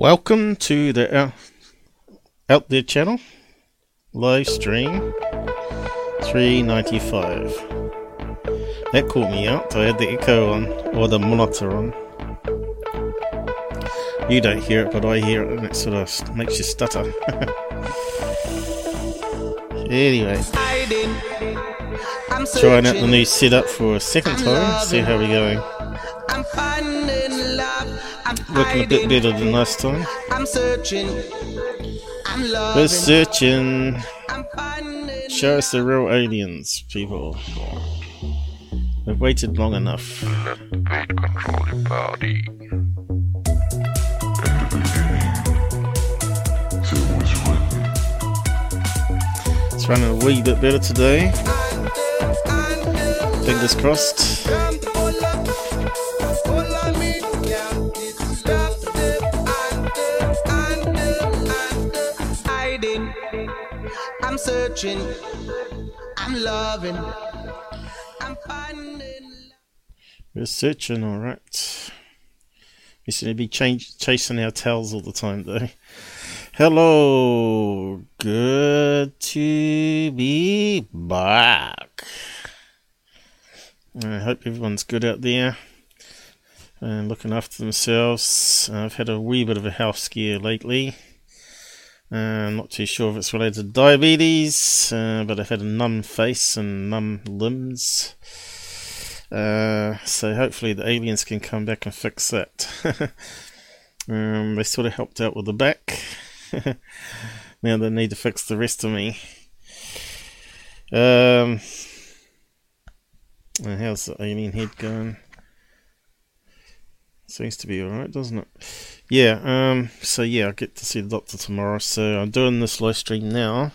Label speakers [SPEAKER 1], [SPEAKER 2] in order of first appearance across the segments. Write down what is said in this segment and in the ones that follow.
[SPEAKER 1] Welcome to the Out, Out There channel live stream 395. That caught me out. I had the echo on or the monitor on. You don't hear it, but I hear it, and it sort of makes you stutter. anyway, trying out the new setup for a second time. See how we're going. Looking a bit better than last time.
[SPEAKER 2] I'm searching. I'm
[SPEAKER 1] We're searching.
[SPEAKER 2] I'm finding.
[SPEAKER 1] Show us the real aliens, people. We've waited long enough.
[SPEAKER 3] Let fate control your body.
[SPEAKER 1] It's running a wee bit better today. Fingers crossed.
[SPEAKER 2] Searching. I'm loving. I'm finding.
[SPEAKER 1] We're searching, alright. We seem to be change, chasing our tails all the time, though. Hello! Good to be back. I hope everyone's good out there and looking after themselves. I've had a wee bit of a health scare lately. Uh, I'm not too sure if it's related to diabetes, uh, but I've had a numb face and numb limbs. Uh, so hopefully the aliens can come back and fix that. um, they sort of helped out with the back. now they need to fix the rest of me. Um, uh, how's the alien head going? Seems to be alright, doesn't it? Yeah, um, so yeah, I'll get to see the doctor tomorrow. So I'm doing this live stream now.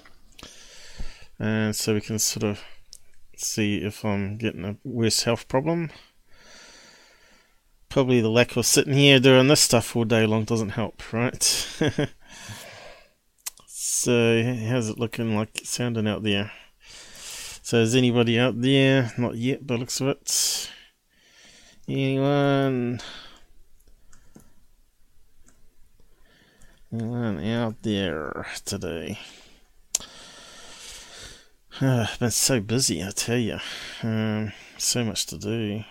[SPEAKER 1] And so we can sort of see if I'm getting a worse health problem. Probably the lack of sitting here doing this stuff all day long doesn't help, right? so, how's it looking like sounding out there? So, is anybody out there? Not yet, but looks of it. Anyone? Anyone out there today? Uh, I've been so busy, I tell you. Um, so much to do.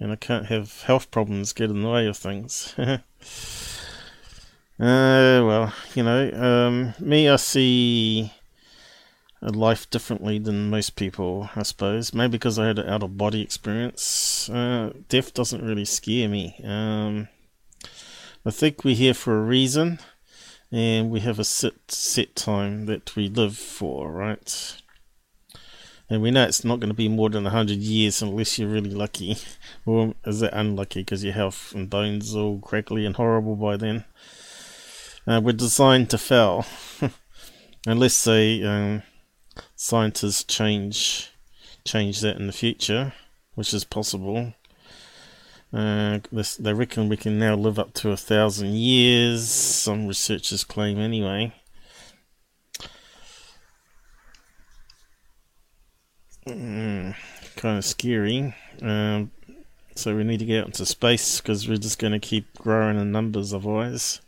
[SPEAKER 1] And I can't have health problems get in the way of things. uh, well, you know, um, me, I see life differently than most people, I suppose. Maybe because I had an out of body experience. Uh, death doesn't really scare me. Um, I think we're here for a reason, and we have a set, set time that we live for, right? And we know it's not going to be more than 100 years unless you're really lucky. Or is it unlucky because your health and bones are all crackly and horrible by then? Uh, we're designed to fail. unless they, um, scientists change, change that in the future, which is possible. Uh, this, they reckon we can now live up to a thousand years. Some researchers claim anyway. Mm, kind of scary. Um, so we need to get out into space because we're just going to keep growing in numbers otherwise.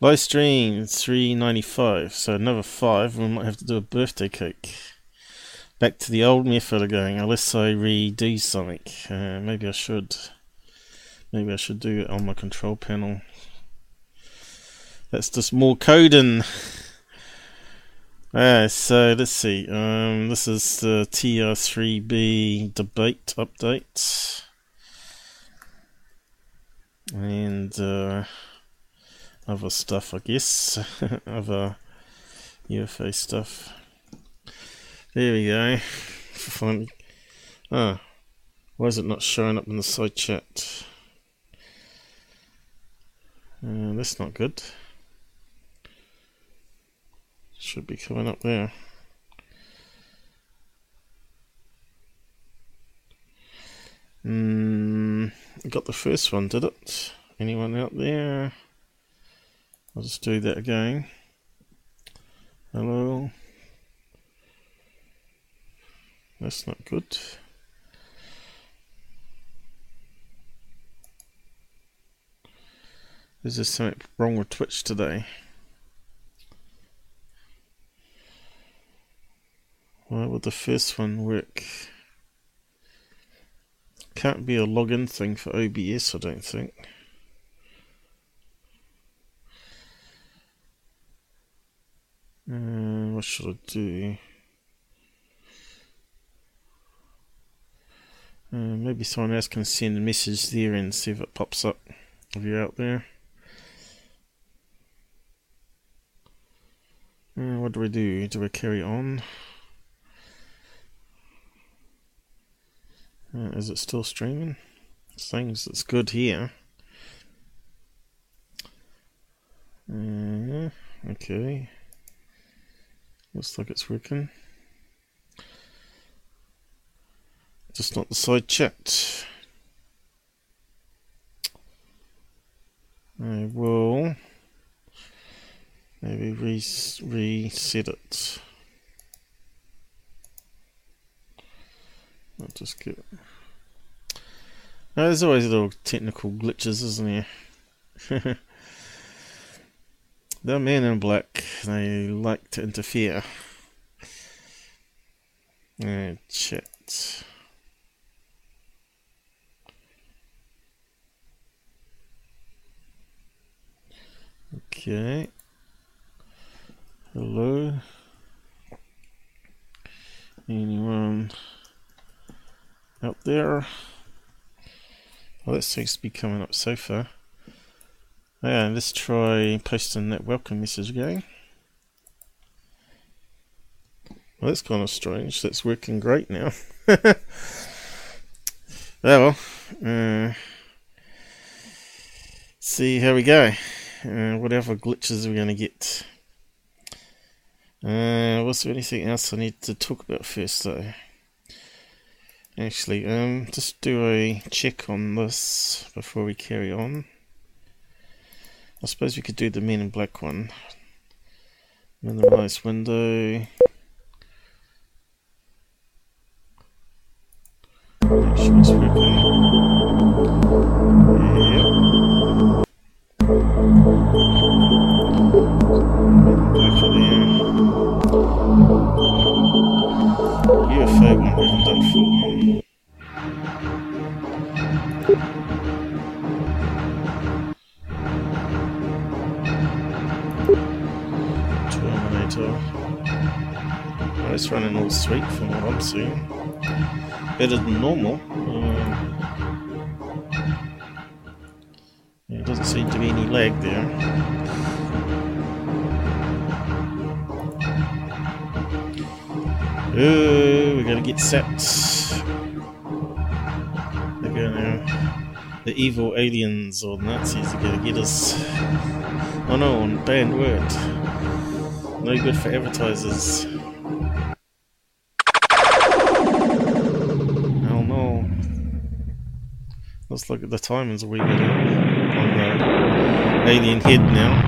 [SPEAKER 1] Live stream 395, so another five. We might have to do a birthday cake. Back to the old method of going, unless I redo something. Uh, maybe I should. Maybe I should do it on my control panel. That's just more coding. Uh, so let's see. Um, this is the TR3B debate update, and uh, other stuff, I guess. other UFO stuff. There we go. Finally. Oh, why is it not showing up in the side chat? Uh, that's not good. Should be coming up there. Mm, got the first one, did it? Anyone out there? I'll just do that again. Hello. That's not good. Is there something wrong with Twitch today? Why would the first one work? Can't be a login thing for OBS, I don't think. Uh, what should I do? Uh, maybe someone else can send a message there and see if it pops up if you're out there. Uh, what do we do? Do we carry on? Uh, is it still streaming? Things that's good here. Uh, okay. Looks like it's working. Just not the side chat. I will maybe re reset it. I'll just get. there's always little technical glitches, isn't there? the men in black, they like to interfere. Uh, chat. Okay. Hello. Anyone out there? Well, that seems to be coming up so far. Yeah, let's try posting that welcome message again. Well, that's kind of strange. That's working great now. oh well. Uh, see how we go. Uh, whatever glitches we're going to get. Uh, was there anything else I need to talk about first, though? Actually, um, just do a check on this before we carry on. I suppose we could do the Men in Black one. Minimize window. Better than normal. Yeah, doesn't seem to be any lag there. Ooh, we gotta get set. They're gonna. The evil aliens or Nazis are gonna get us. Oh no, on banned word. No good for advertisers. Hell no. Let's look at the timings a wee bit on the alien head now.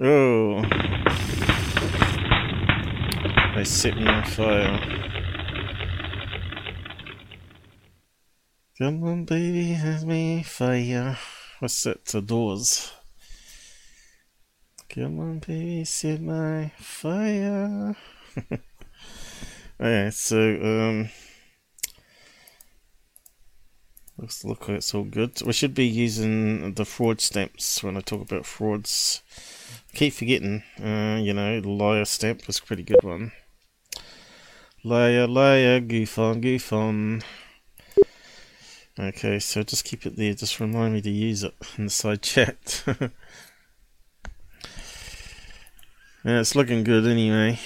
[SPEAKER 1] oh. They set me on fire. Come on, baby, have me fire. What's that? The doors. Come on, baby, set my fire. okay, so um, looks look like it's all good. We should be using the fraud stamps when I talk about frauds. Keep forgetting, uh, you know, the liar stamp was a pretty good one. Liar, liar, goof on, goof on. Okay, so just keep it there. Just remind me to use it in the side chat. yeah, it's looking good anyway.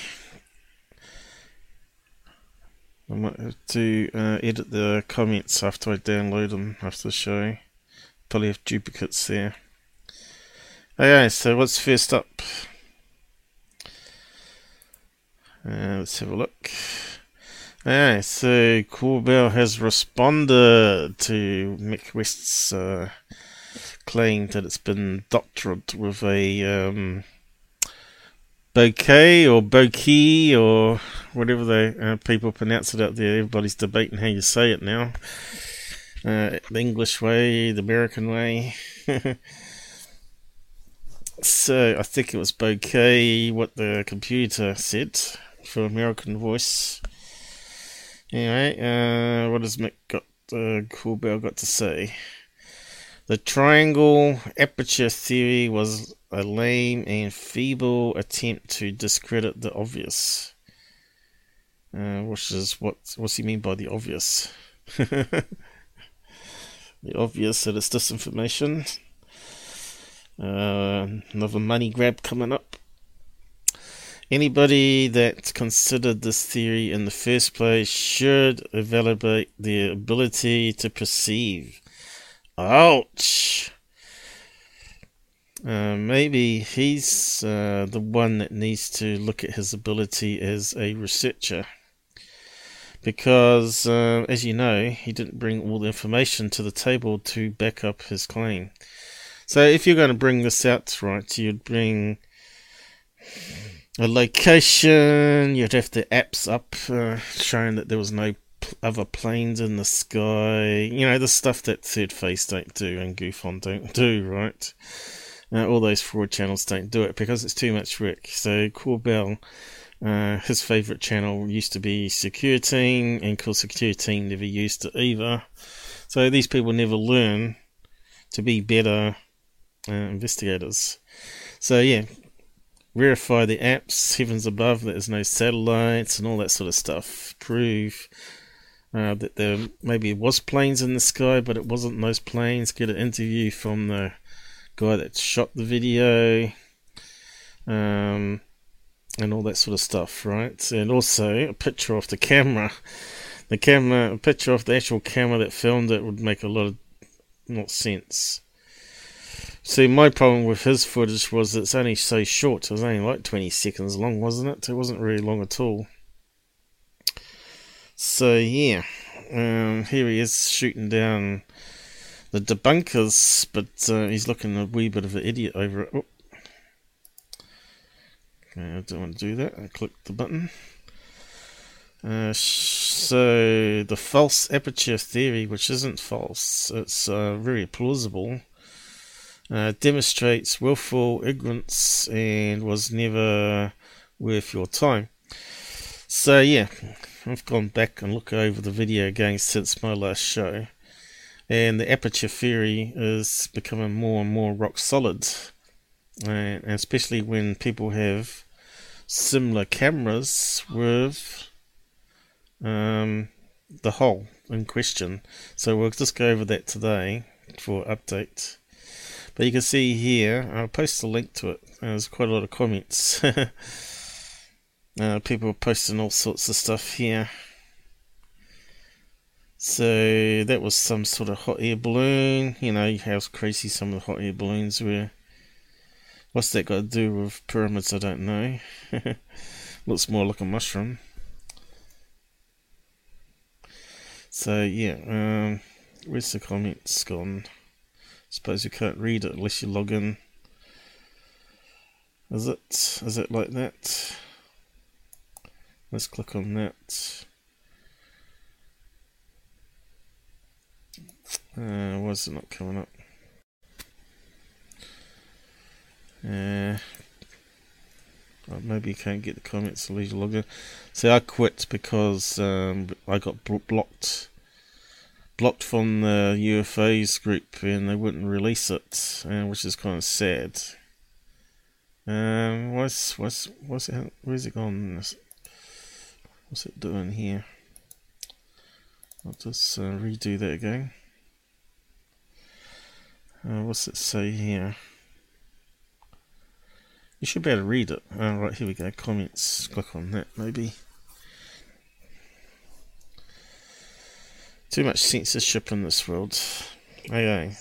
[SPEAKER 1] I might have to uh, edit the comments after I download them after the show. Probably have duplicates there. Okay, so what's first up? Uh, let's have a look. Okay, so Corbell has responded to Mick West's uh, claim that it's been doctored with a um, bouquet or bouquet or whatever the uh, people pronounce it out there. Everybody's debating how you say it now. uh, the English way, the American way. so I think it was bouquet what the computer said for American voice. Anyway, uh, what has Mick got? Uh, Corbell got to say. The triangle aperture theory was a lame and feeble attempt to discredit the obvious. Uh, which is what? What's he mean by the obvious? the obvious that it's disinformation. Uh, another money grab coming up. Anybody that considered this theory in the first place should evaluate their ability to perceive. Ouch! Uh, maybe he's uh, the one that needs to look at his ability as a researcher. Because, uh, as you know, he didn't bring all the information to the table to back up his claim. So, if you're going to bring this out, right, you'd bring a location, you'd have the apps up uh, showing that there was no other planes in the sky, you know, the stuff that Third Phase don't do and GUFON don't do, right? Uh, all those fraud channels don't do it because it's too much work. So Corbell, uh, his favourite channel used to be Secure Team, and course Secure Team never used it either. So these people never learn to be better uh, investigators. So yeah, verify the apps, heavens above, there's no satellites and all that sort of stuff. Prove uh, that there maybe was planes in the sky, but it wasn't those planes. Get an interview from the guy that shot the video, um, and all that sort of stuff, right? And also a picture of the camera. The camera, a picture of the actual camera that filmed it would make a lot of not sense. See, my problem with his footage was it's only so short. It was only like 20 seconds long, wasn't it? It wasn't really long at all. So, yeah. Um, here he is shooting down the debunkers, but uh, he's looking a wee bit of an idiot over it. Oh. Okay, I don't want to do that. I clicked the button. Uh, so, the false aperture theory, which isn't false, it's uh, very plausible uh, demonstrates willful ignorance and was never worth your time. So yeah, I've gone back and looked over the video again since my last show, and the aperture theory is becoming more and more rock solid, and especially when people have similar cameras with um, the hole in question. So we'll just go over that today for update. But you can see here, I'll post a link to it. There's quite a lot of comments. uh, people posting all sorts of stuff here. So that was some sort of hot air balloon. You know how crazy some of the hot air balloons were. What's that got to do with pyramids? I don't know. Looks more like a mushroom. So yeah, um, where's the comments gone? Suppose you can't read it unless you log in. Is it? Is it like that? Let's click on that. Uh, why is it not coming up? Uh, well, maybe you can't get the comments unless you log in. See, I quit because um, I got blocked blocked from the UFAs group and they wouldn't release it, uh, which is kind of sad. Um, what's what's what's? Where's it gone? What's it doing here? I'll just uh, redo that again. Uh, what's it say here? You should be able to read it. Uh, right, here we go. Comments. Click on that, maybe. Too much censorship in this world. Okay.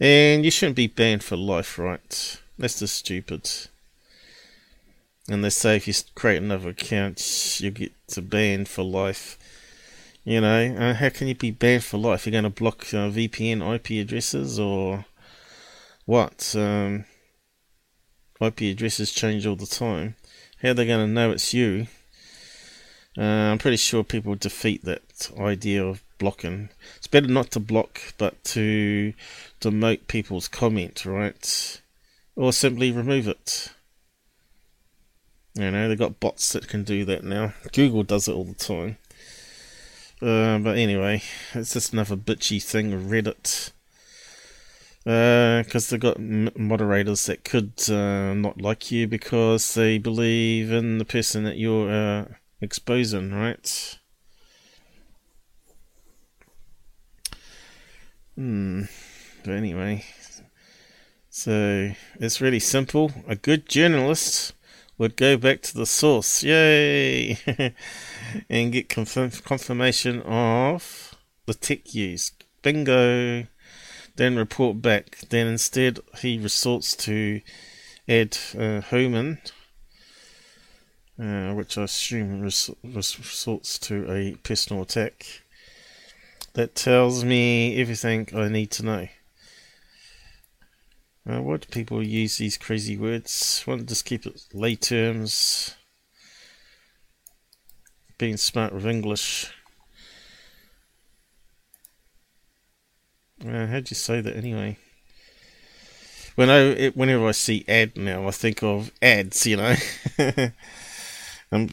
[SPEAKER 1] And you shouldn't be banned for life, right? That's just stupid. And they say if you create another account, you get to ban for life. You know, uh, how can you be banned for life? You're going to block uh, VPN IP addresses or what? Um, IP addresses change all the time. How are they going to know it's you? Uh, I'm pretty sure people defeat that idea of blocking. It's better not to block, but to demote people's comment, right? Or simply remove it. You know, they've got bots that can do that now. Google does it all the time. Uh, but anyway, it's just another bitchy thing Reddit. Because uh, they've got moderators that could uh, not like you because they believe in the person that you're uh, exposing, right? Hmm. But anyway, so it's really simple. A good journalist would go back to the source, yay, and get confirm- confirmation of the tech used. Bingo. Then report back. Then instead he resorts to Ed uh, Homan, uh, which I assume res- resorts to a personal attack that tells me everything I need to know. Uh, why do people use these crazy words? Why don't just keep it lay terms? Being smart with English. Uh, how'd you say that anyway? When I, it, whenever I see ad now, I think of ads, you know. I'm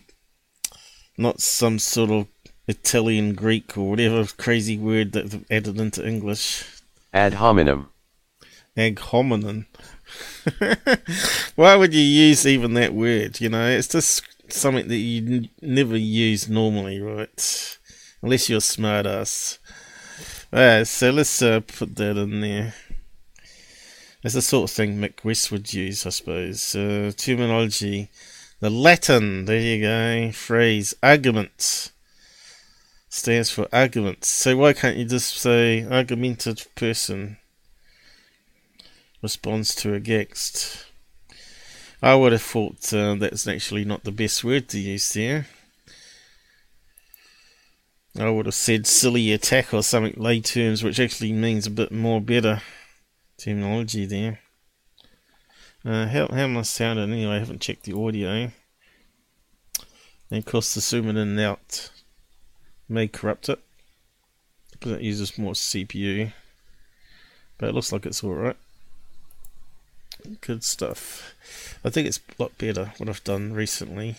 [SPEAKER 1] not some sort of Italian, Greek, or whatever crazy word that they've added into English.
[SPEAKER 4] Ad hominem.
[SPEAKER 1] Ad hominem. Why would you use even that word? You know, it's just something that you n- never use normally, right? Unless you're smart ass. Uh, so let's uh, put that in there. It's the sort of thing Mick West would use, I suppose. Uh, terminology. The Latin, there you go, phrase, argument stands for argument. So why can't you just say argumentative person responds to against? I would have thought uh, that's actually not the best word to use there. I would have said silly attack or something lay terms, which actually means a bit more better terminology there. Uh, how, how am I sounding anyway? I haven't checked the audio. And of course, the zooming in and out may corrupt it because it uses more CPU. But it looks like it's alright. Good stuff. I think it's a lot better what I've done recently.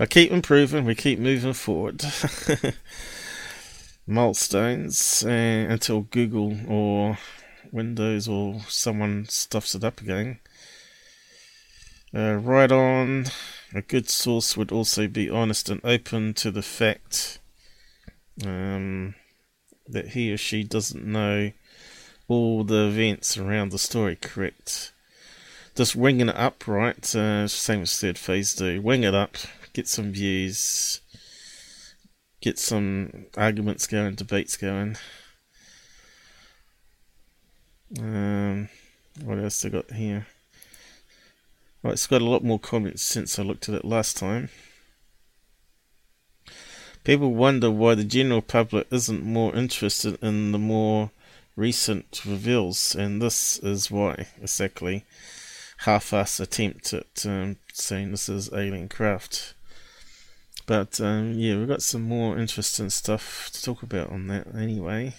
[SPEAKER 1] I keep improving, we keep moving forward. Milestones uh, until Google or Windows or someone stuffs it up again. Uh, right on. A good source would also be honest and open to the fact um, that he or she doesn't know all the events around the story correct. Just winging it up, right? Uh, same as third phase do. Wing it up, get some views, get some arguments going, debates going. Um, what else I got here? Right, it's got a lot more comments since I looked at it last time. People wonder why the general public isn't more interested in the more recent reveals, and this is why, exactly. Half-assed attempt at um, saying this is alien craft. But um, yeah, we've got some more interesting stuff to talk about on that anyway.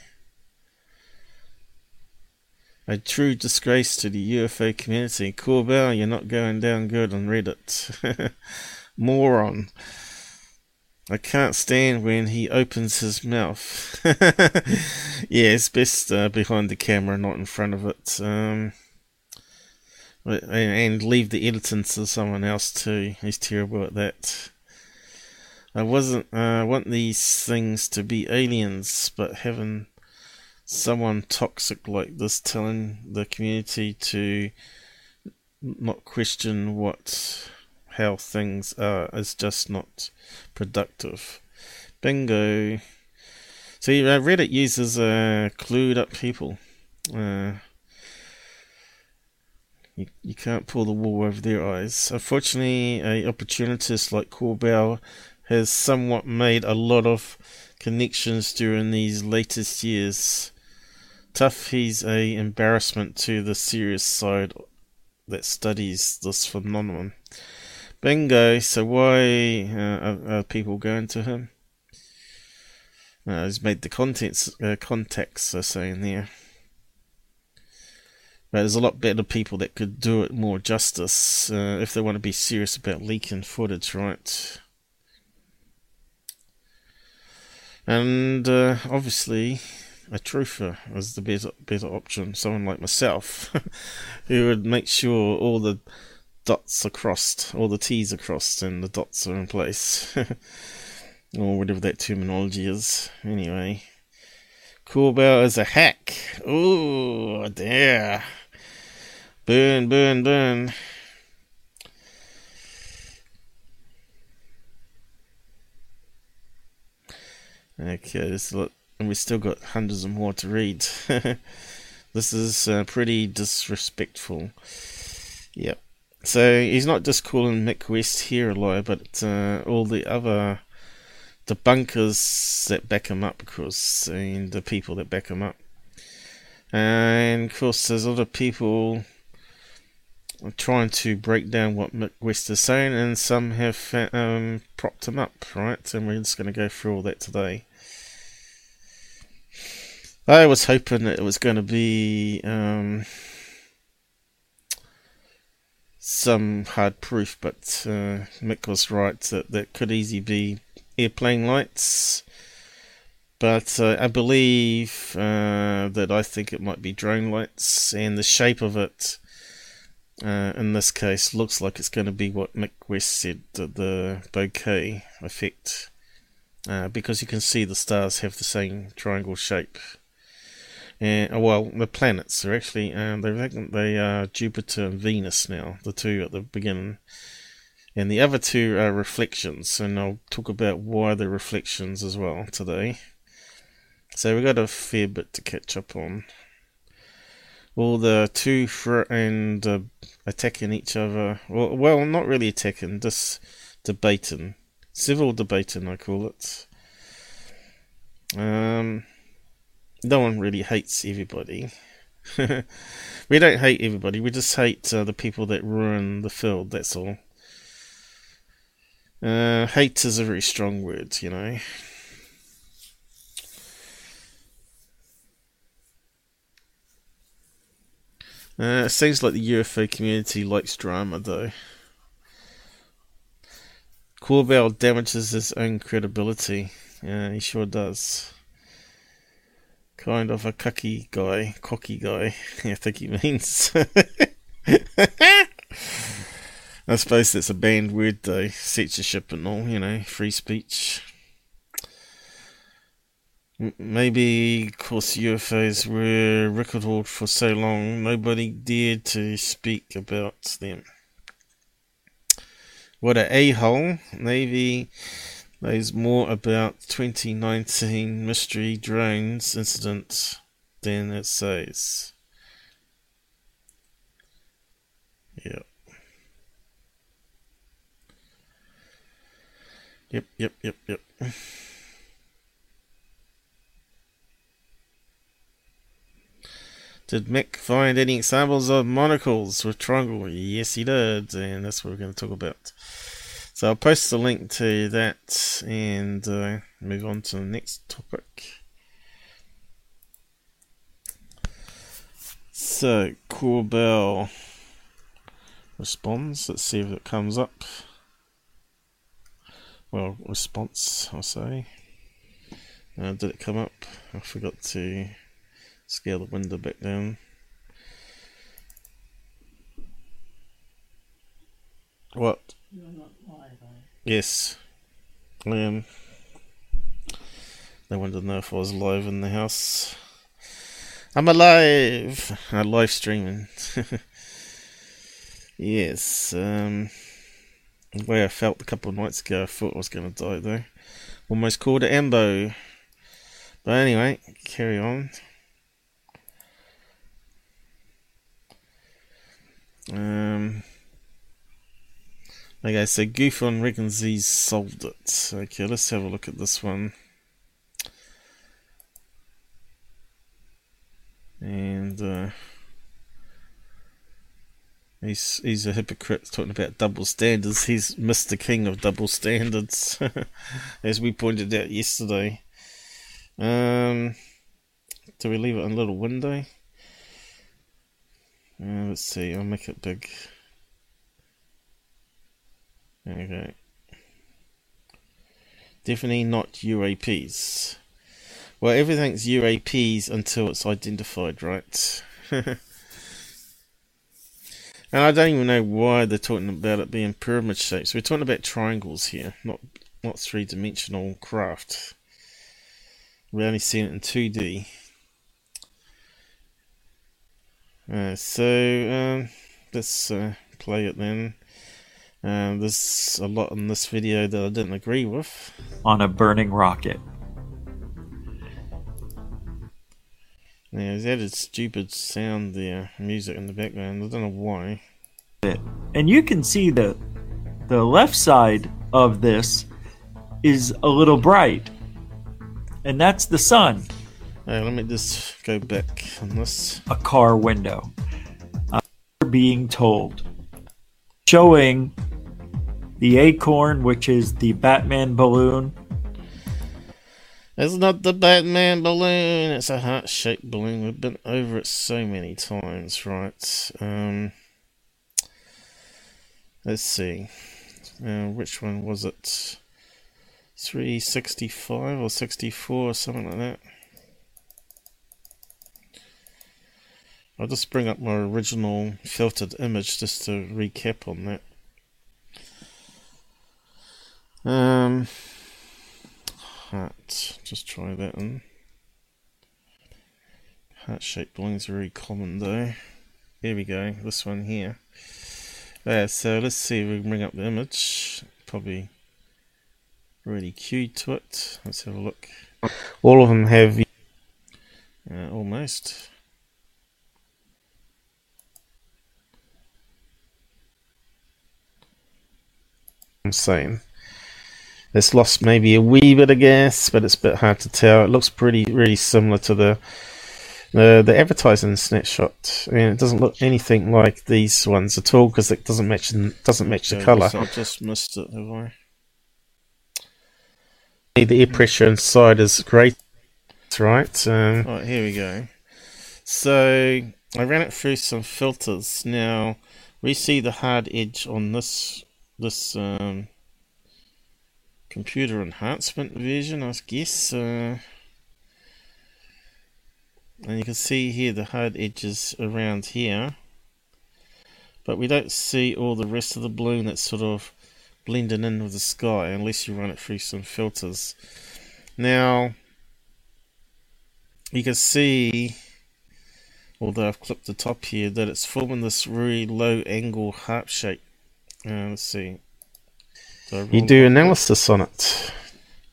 [SPEAKER 1] A true disgrace to the UFO community. Corbell, you're not going down good on Reddit. Moron. I can't stand when he opens his mouth. yeah, it's best uh, behind the camera, not in front of it. Um, and leave the editing to someone else too. He's terrible at that. I wasn't. Uh, I want these things to be aliens, but having someone toxic like this telling the community to not question what how things are is just not productive. Bingo. See, uh, Reddit uses uh, clued up people. Uh, you, you can't pull the wool over their eyes. Unfortunately, a opportunist like Corbell has somewhat made a lot of connections during these latest years. Tough, he's a embarrassment to the serious side that studies this phenomenon. Bingo. So why uh, are, are, people going to him? Uh, he's made the contents uh, contacts. They're saying there. But there's a lot better people that could do it more justice uh, if they want to be serious about leaking footage, right? And uh, obviously, a truther is the better, better option. Someone like myself, who would make sure all the dots are crossed, all the T's are crossed, and the dots are in place. or whatever that terminology is. Anyway. Corbell is a hack. Ooh, there. Burn, burn, burn. Okay, this look, and we still got hundreds of more to read. this is uh, pretty disrespectful. Yep. So he's not just calling Mick West here a liar, but uh, all the other debunkers that back him up, of course, and the people that back him up. And of course, there's a lot of people trying to break down what Mick West is saying, and some have um, propped him up, right? And we're just going to go through all that today. I was hoping that it was going to be um, some hard proof, but uh, Mick was right that that could easily be airplane lights. But uh, I believe uh, that I think it might be drone lights, and the shape of it uh, in this case looks like it's going to be what Mick West said the, bokeh effect uh, because you can see the stars have the same triangle shape. And uh, well, the planets are actually um, they they are Jupiter and Venus now, the two at the beginning, and the other two are reflections. And I'll talk about why they're reflections as well today. So we've got a fair bit to catch up on all the two fr- and uh, attacking each other. Well, well, not really attacking, just debating, civil debating, I call it. Um, no one really hates everybody. we don't hate everybody. We just hate uh, the people that ruin the field. That's all. Uh, hate is a very strong word, you know. Uh, it seems like the UFO community likes drama, though. Corbell damages his own credibility. Yeah, he sure does. Kind of a cocky guy, cocky guy, I think he means. I suppose that's a banned word, though. Censorship and all, you know, free speech. Maybe, of course, UFOs were recorded for so long, nobody dared to speak about them. What a a-hole. Maybe knows more about 2019 mystery drones incident than it says. Yep. Yep, yep, yep, yep. Did Mick find any examples of monocles with triangle? Yes, he did, and that's what we're going to talk about. So I'll post the link to that and uh, move on to the next topic. So Corbell responds. Let's see if it comes up. Well, response, I'll say. Uh, did it come up? I forgot to Scale the window back down. What? Yes. I am. No one didn't know if I was live in the house. I'm alive! I'm live streaming. yes, um, the way I felt a couple of nights ago, I thought I was going to die though. Almost called it Ambo. But anyway, carry on. Um, okay, so GUFON reckons he's solved it. Okay, let's have a look at this one. And uh, he's he's a hypocrite talking about double standards. He's Mr. King of double standards, as we pointed out yesterday. Um, do we leave it in a little window? Uh, let's see, I'll make it big. Okay. Definitely not UAPs. Well, everything's UAPs until it's identified, right? and I don't even know why they're talking about it being pyramid shapes. We're talking about triangles here, not not three dimensional craft. We only seen it in 2D. Uh, so um, let's uh, play it then. Um, there's a lot in this video that I didn't agree with.
[SPEAKER 5] on a burning rocket.
[SPEAKER 1] Yeah, he's added stupid sound there, music in the background. I don't know why.
[SPEAKER 5] And you can see the the left side of this is a little bright. And that's the sun,
[SPEAKER 1] Hey, let me just go back on this.
[SPEAKER 5] a car window. Uh, being told. Showing the acorn, which is the Batman balloon,
[SPEAKER 1] It's not the Batman balloon. It's a heart-shaped balloon. We've been over it so many times, right? Um, let's see. Uh, which one was it? 365 or 64 or something like that. I'll just bring up my original filtered image just to recap on that. Um, heart. Just try that in. Heart shaped balloons are very common though. Here we go, this one here. Yeah, so let's see if we can bring up the image. Probably really cued to it. Let's have a look. All of them have uh, almost. I'm saying. It's lost maybe a wee bit of gas, but it's a bit hard to tell. It looks pretty, really similar to the the, the advertising snapshot. I mean, it doesn't look anything like these ones at all because it doesn't match doesn't match the
[SPEAKER 6] Yeah, I
[SPEAKER 1] color.
[SPEAKER 6] I just missed it, have I?
[SPEAKER 1] The air pressure inside is great, right? Um,
[SPEAKER 6] Right, here we go. So I ran it through some filters. Now we see the hard edge on this this um, computer enhancement version, I guess. Uh, and you can see here the hard edges around here, but we don't see all the rest of the balloon that's sort of blending in with the sky unless you run it through some filters. Now you can see although I've clipped the top here, that it's forming this really low angle heart shape. Uh, let's see.
[SPEAKER 1] You do analysis on it.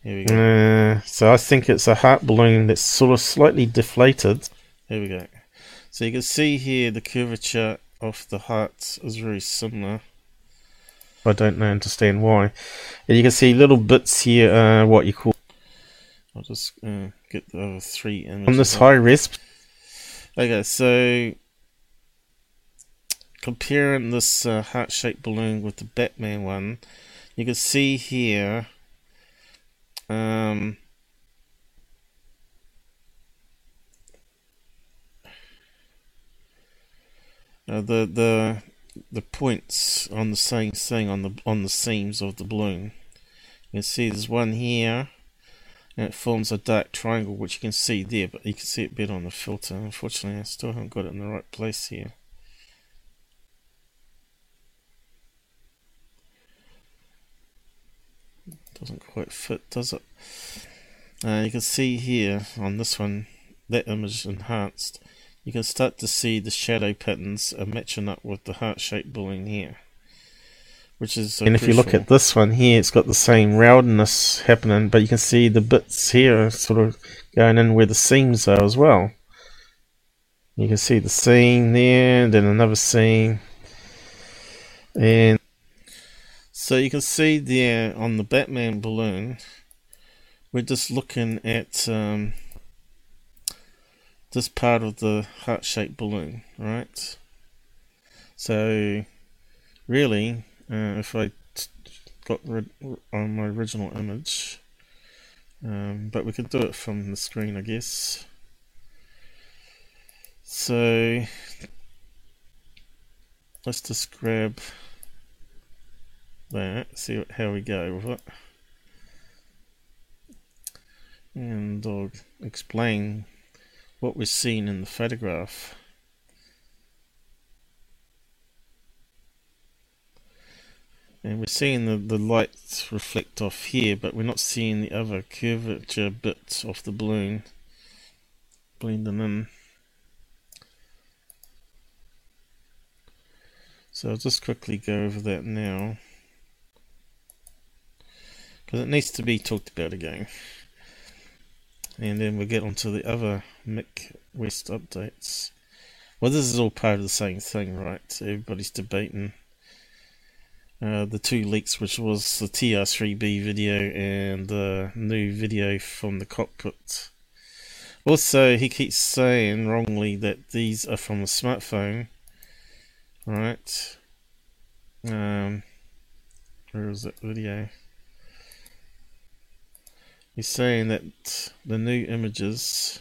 [SPEAKER 6] Here we go.
[SPEAKER 1] Uh, so I think it's a heart balloon that's sort of slightly deflated.
[SPEAKER 6] Here we go. So you can see here the curvature of the heart is very similar.
[SPEAKER 1] I don't know, understand why. And you can see little bits here, uh, what you call
[SPEAKER 6] I'll just uh, get the other three images.
[SPEAKER 1] on this high res.
[SPEAKER 6] Okay, so comparing this uh, heart-shaped balloon with the Batman one, you can see here. Um, uh, the the the points on the same thing on the on the seams of the balloon. You can see there's one here and it forms a dark triangle which you can see there but you can see it better on the filter unfortunately I still haven't got it in the right place here doesn't quite fit does it uh, you can see here on this one that image enhanced you can start to see the shadow patterns are matching up with the heart-shaped balloon here which is uh,
[SPEAKER 1] And if you look at this one here, it's got the same roundness happening, but you can see the bits here sort of going in where the seams are as well. You can see the seam there, and then another seam. And
[SPEAKER 6] So you can see there on the Batman balloon, we're just looking at um, this part of the heart-shaped balloon, right? So really, uh, if I t- got rid on my original image,
[SPEAKER 1] Um, but we could do it from the screen, I guess. So let's just grab that, see how we go with it. And I'll explain what we're seeing in the photograph. And we're seeing the, the light reflect off here, but we're not seeing the other curvature bits of the balloon blending in. So I'll just quickly go over that now. Because it needs to be talked about again. And then we'll get onto the other Mick West updates. Well, this is all part of the same thing, right? Everybody's debating uh, the two leaks, which was the TR3B video and the new video from the cockpit. Also, he keeps saying wrongly that these are from a smartphone, right? Um, where was that video? He's saying that the new images,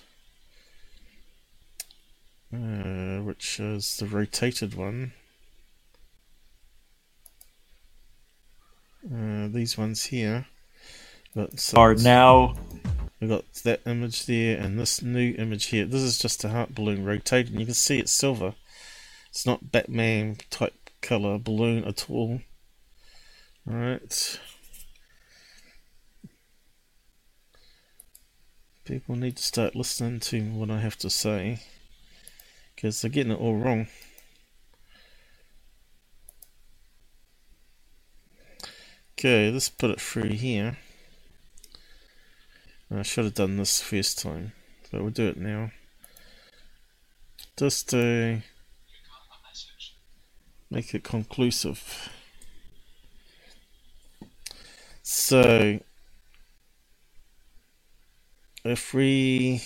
[SPEAKER 1] uh, which is the rotated one, Uh, these ones here got
[SPEAKER 5] Are now
[SPEAKER 1] We've got that image there and this new image here. This is just a heart balloon rotating. You can see it's silver. It's not Batman type color balloon at all. Alright. People need to start listening to what I have to say because they're getting it all wrong. Okay, let's put it through here. I should have done this first time, but we'll do it now. Just to make it conclusive. So, if we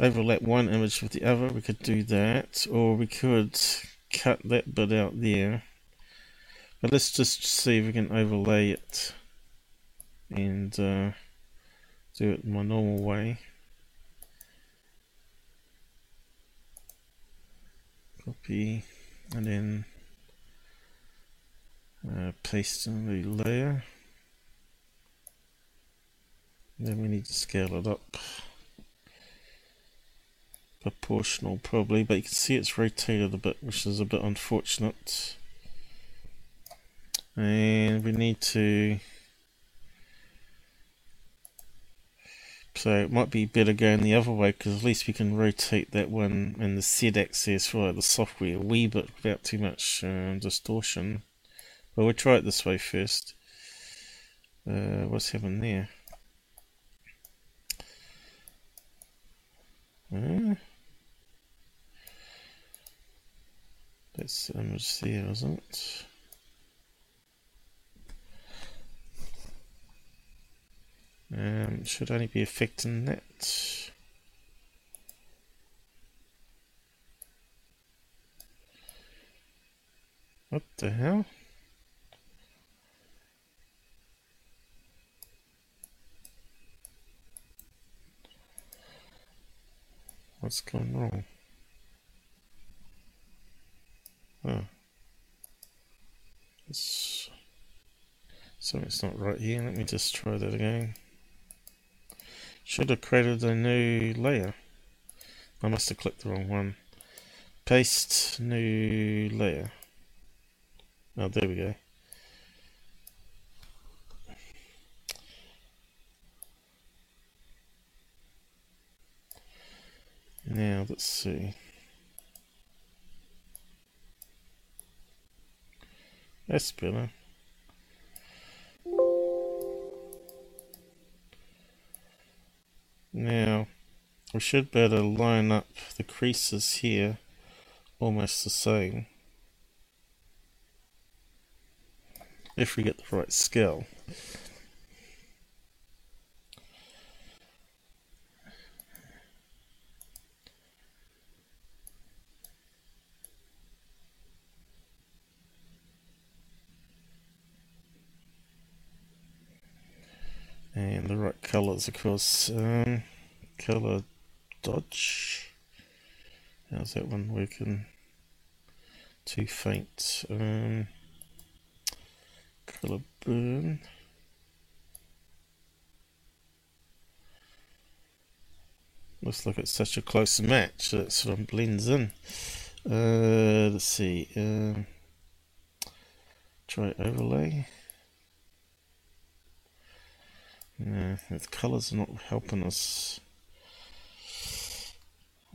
[SPEAKER 1] overlap one image with the other, we could do that, or we could cut that bit out there but let's just see if we can overlay it and uh, do it my normal way. Copy and then uh, paste in the layer. Then we need to scale it up. Proportional probably, but you can see it's rotated a bit, which is a bit unfortunate. And we need to so it might be better going the other way because at least we can rotate that one and the Z axis for the software a wee bit without too much um, distortion. But we'll try it this way first. Uh, what's happening there uh, that's the image there isn't it Um, should only be affecting that. What the hell? What's going wrong? Oh. It's, something's not right here. Let me just try that again. Should have created a new layer. I must have clicked the wrong one. Paste new layer. Oh, there we go. Now, let's see. That's better. Now, we should better line up the creases here almost the same. If we get the right scale. Colours across. Um, colour dodge. How's that one working? Too faint. Um, burn. Looks like it's such a close match that sort of blends in. Uh, let's see. Um, try overlay. Yeah, the colours are not helping us.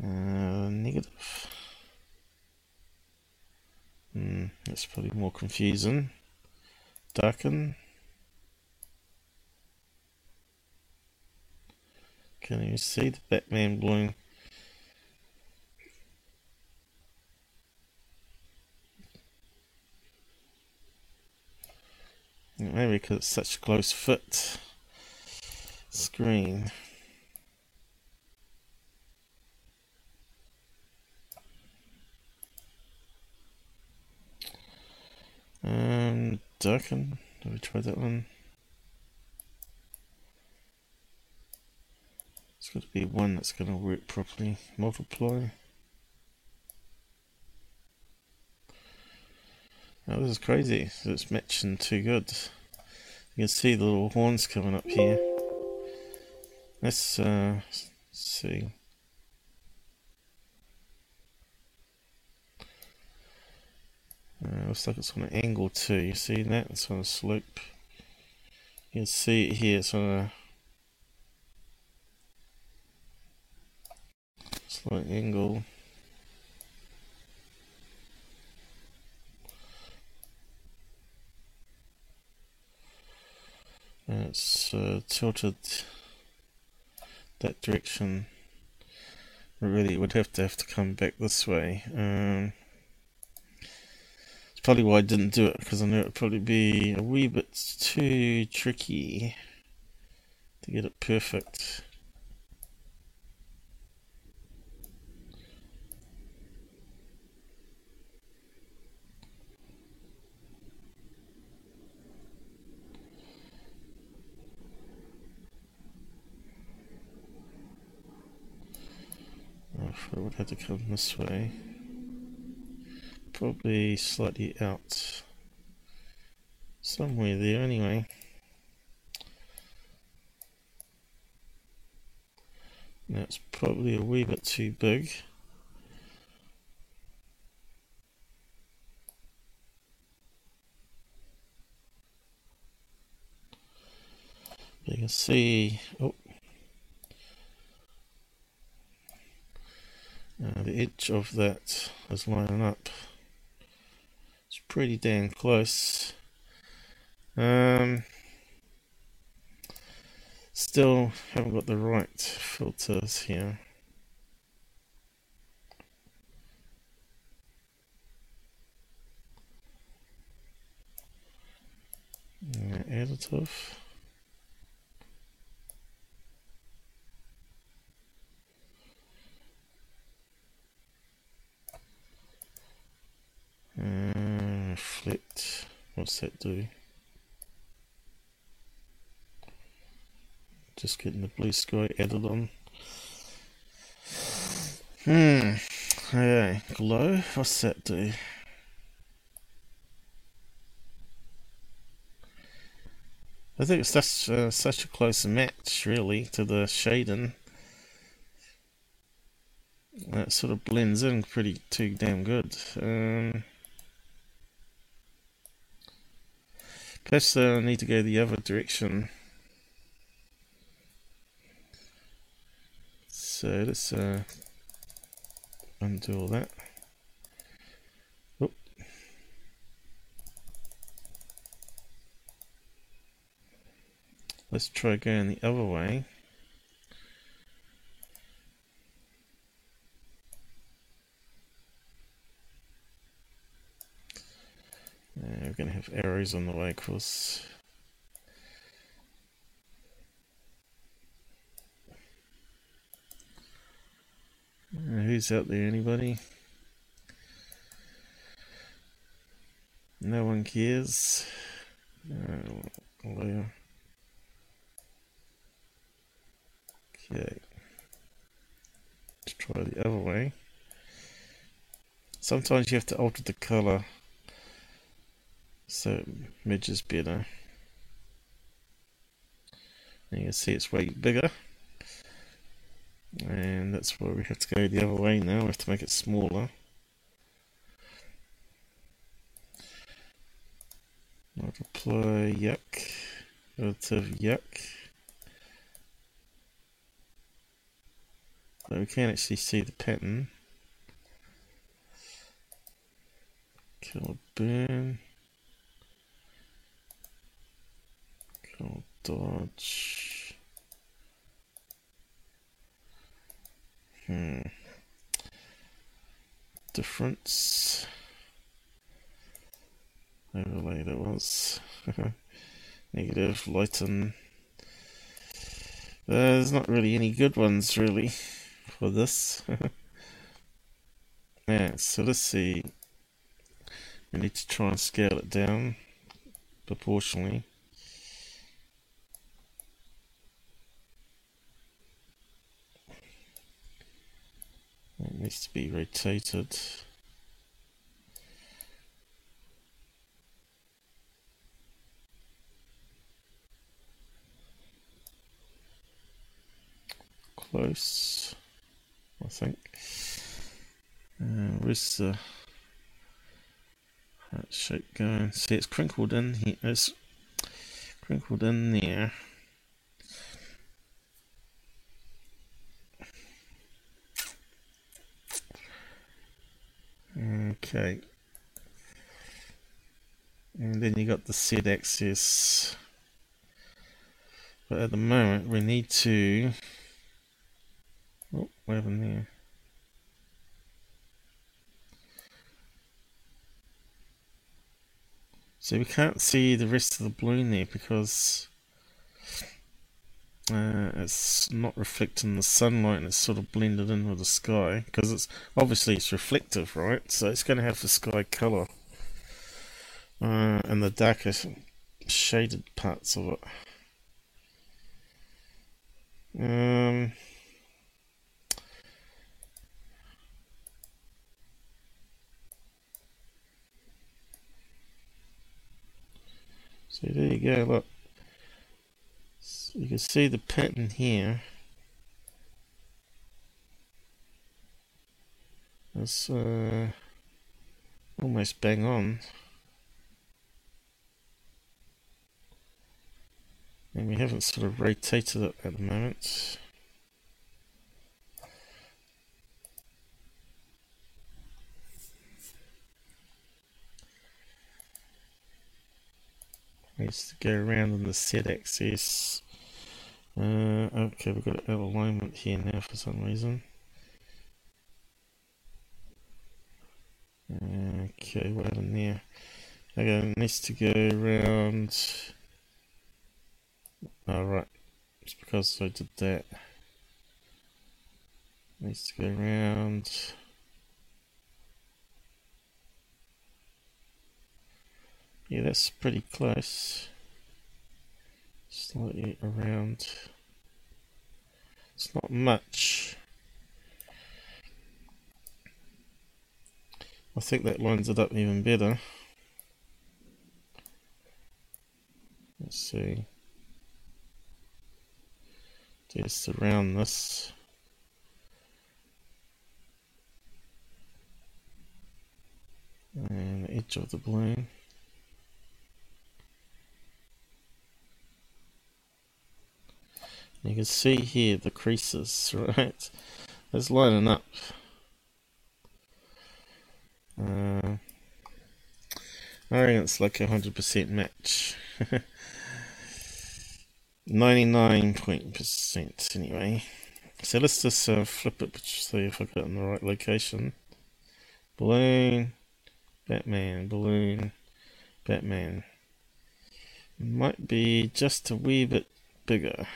[SPEAKER 1] Uh, negative. Hmm, that's probably more confusing. Darken. Can you see the Batman bloom? Maybe because it's such a close fit screen. Um, darken. Have we tried that one? It's got to be one that's going to work properly. Multiply. Oh, this is crazy. It's matching too good. You can see the little horns coming up here. Let's uh, see. Uh, looks like it's on an angle too. You see that? It's on a slope. You can see it here. It's on a slight angle. And it's uh, tilted that direction. Really, would have to have to come back this way. Um, it's probably why I didn't do it because I knew it would probably be a wee bit too tricky to get it perfect. I would have to come this way. Probably slightly out. Somewhere there anyway. That's probably a wee bit too big. You can see, oh, Uh, the edge of that is lining up. It's pretty damn close. Um, still haven't got the right filters here. Additive. Uh, reflect. What's that do? Just getting the blue sky added on. Hmm. Okay. Glow. What's that do? I think it's such uh, such a close match, really, to the shading. That sort of blends in pretty too damn good. Um, Perhaps I need to go the other direction. So let's uh, undo all that. Let's try going the other way. We're going to have arrows on the way across. Uh, who's out there? Anybody? No one cares. Uh, Okay. Let's try the other way. Sometimes you have to alter the colour so it midges better. And you can see it's way bigger. And that's where we have to go the other way now. We have to make it smaller. Multiply yuck. Relative yuck. So we can't actually see the pattern. Kill burn. Kill dodge. Hmm. Difference. Overlay that was. Negative, lighten. There's not really any good ones, really, for this. yeah, so let's see. We need to try and scale it down proportionally. It needs to be rotated. Close, I think. Uh, where's the that shape going? See, it's crinkled in here. It's crinkled in there. Okay. And then you got the Z axis. But at the moment we need to Oh, what happened there? So we can't see the rest of the balloon there because uh, it's not reflecting the sunlight and it's sort of blended in with the sky because it's obviously it's reflective right? So it's going to have the sky color uh, and the darker shaded parts of it. Um, so there you go look you can see the pattern here. It's uh, almost bang on. And we haven't sort of rotated it at the moment. Needs to go around on the Z axis uh, okay, we've got an alignment here now for some reason. Okay, what happened there? Okay, needs to go around. Oh, right. It's because I did that. needs to go around. Yeah, that's pretty close slightly around. It's not much. I think that lines it up even better. Let's see. Just around this. And the edge of the balloon. You can see here the creases, right? It's lining up. Uh, I think it's like a hundred percent match. Ninety-nine point percent anyway. So let's just uh, flip it see if I got in the right location. Balloon, Batman, balloon, Batman. Might be just a wee bit bigger.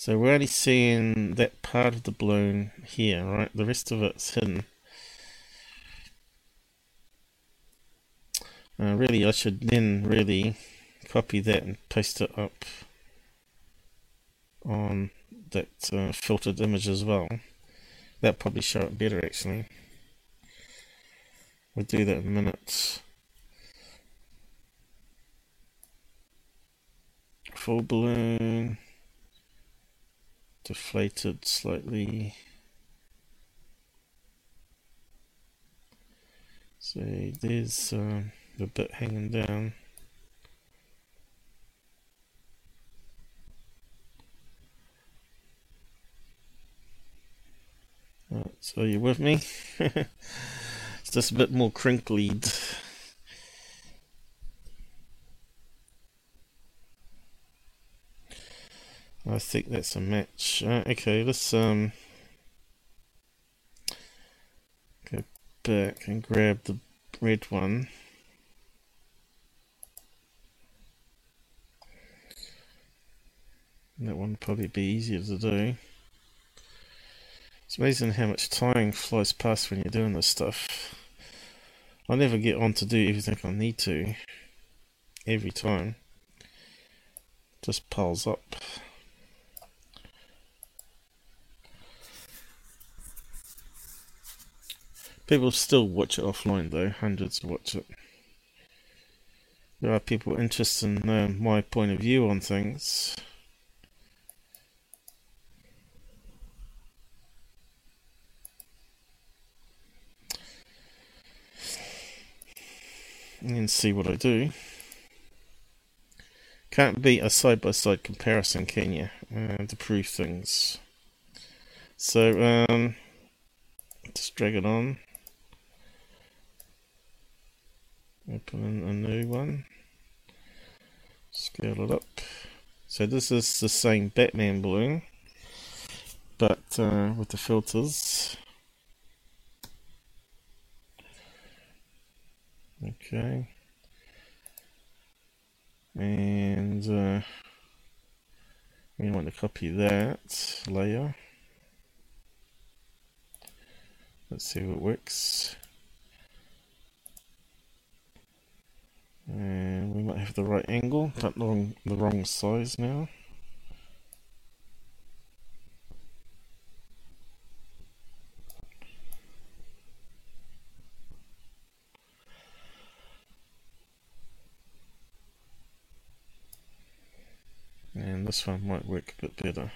[SPEAKER 1] So we're only seeing that part of the balloon here, right? The rest of it's hidden. Uh, really, I should then really copy that and paste it up on that uh, filtered image as well. That probably show it better actually. We'll do that in a minute. Full balloon. Deflated slightly. So there's um, the bit hanging down. Right, so you with me? it's just a bit more crinkled. I think that's a match. Uh, okay, let's um go back and grab the red one. That one would probably be easier to do. It's amazing how much time flies past when you're doing this stuff. I never get on to do everything I need to every time. Just piles up. People still watch it offline though, hundreds watch it. There are people interested in uh, my point of view on things. and see what I do. Can't beat a side by side comparison, can you? Uh, to prove things. So, um, just drag it on. Open a new one. Scale it up. So this is the same Batman balloon, but uh, with the filters. Okay. And uh, we want to copy that layer. Let's see if it works. And we might have the right angle, but the wrong, the wrong size now. and this one might work a bit better.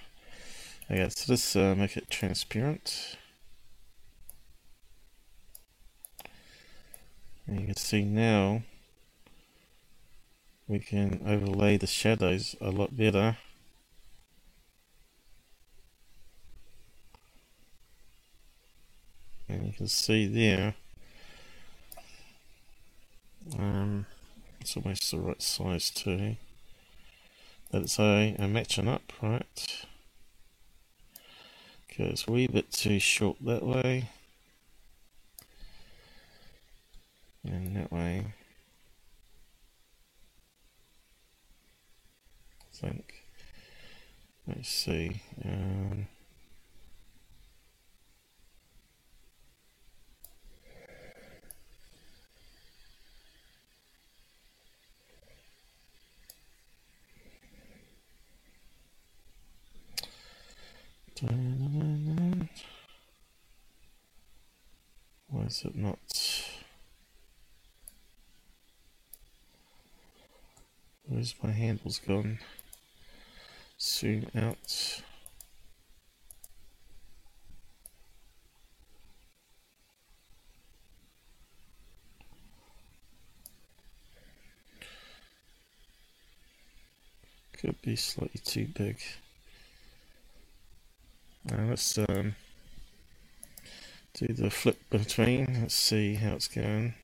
[SPEAKER 1] Okay, so let's uh, make it transparent. And you can see now we can overlay the shadows a lot better. And you can see there, um, it's almost the right size too. That's a, a matching up, right? Okay, it's a wee bit too short that way. And that way. Think. Let's see. Um, Why is it not? Where's my handles gone? Zoom out. Could be slightly too big. Now let's um, do the flip between. Let's see how it's going.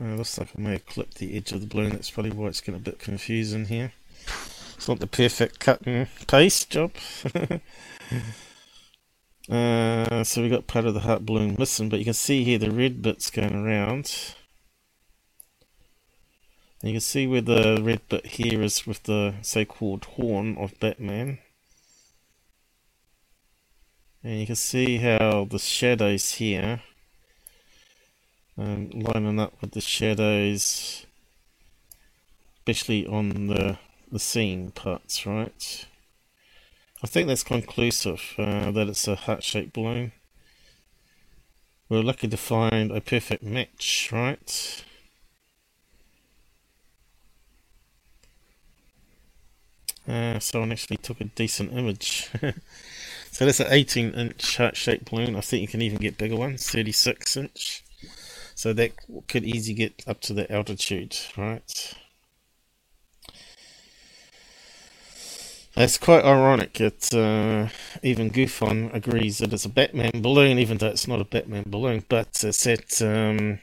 [SPEAKER 1] Uh, looks like I may have clipped the edge of the balloon. That's probably why it's getting a bit confusing here. It's not the perfect cut and paste job. uh, so we got part of the heart balloon missing, but you can see here the red bit's going around. And you can see where the red bit here is with the so-called horn of Batman. And you can see how the shadows here um, lining up with the shadows, especially on the the seam parts, right? I think that's conclusive uh, that it's a heart-shaped balloon. We're lucky to find a perfect match, right? Uh, someone actually took a decent image. so that's an 18 inch heart shaped balloon. I think you can even get bigger ones, 36 inch. So that could easily get up to the altitude, right? It's quite ironic that uh, even GUFON agrees that it's a Batman balloon, even though it's not a Batman balloon, but it's at um,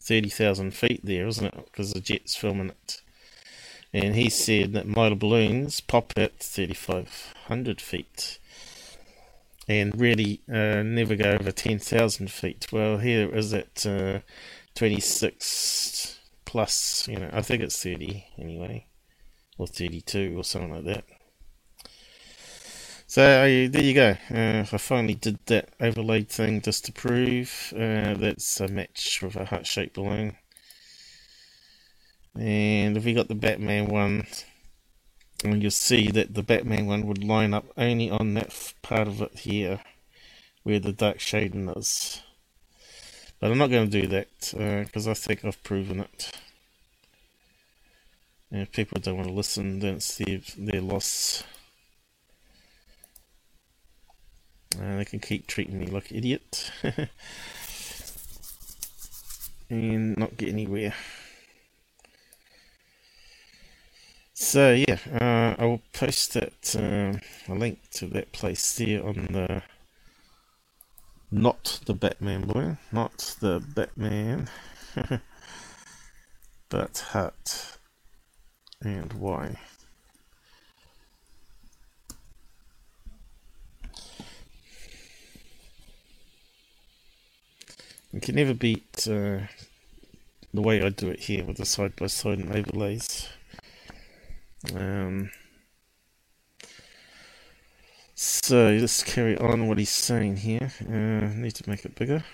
[SPEAKER 1] 30,000 feet there, isn't it? Because the jet's filming it. And he said that model balloons pop at 3,500 feet and really uh, never go over 10,000 feet. Well, here it is at uh, 26 plus, you know, I think it's 30 anyway, or 32 or something like that. So uh, there you go. Uh, I finally did that overlaid thing just to prove uh, that's a match with a heart-shaped balloon. And if we got the Batman one, and you'll see that the Batman one would line up only on that part of it here, where the dark shading is. But I'm not going to do that, because uh, I think I've proven it. And if people don't want to listen, then it's their, their loss. Uh, they can keep treating me like an idiot. and not get anywhere. So yeah, uh, I will post that um, a link to that place there on the not the Batman boy, not the Batman, but Hut and why. You can never beat uh, the way I do it here with the side by side and overlays. Um, so let's carry on what he's saying here. Uh, need to make it bigger.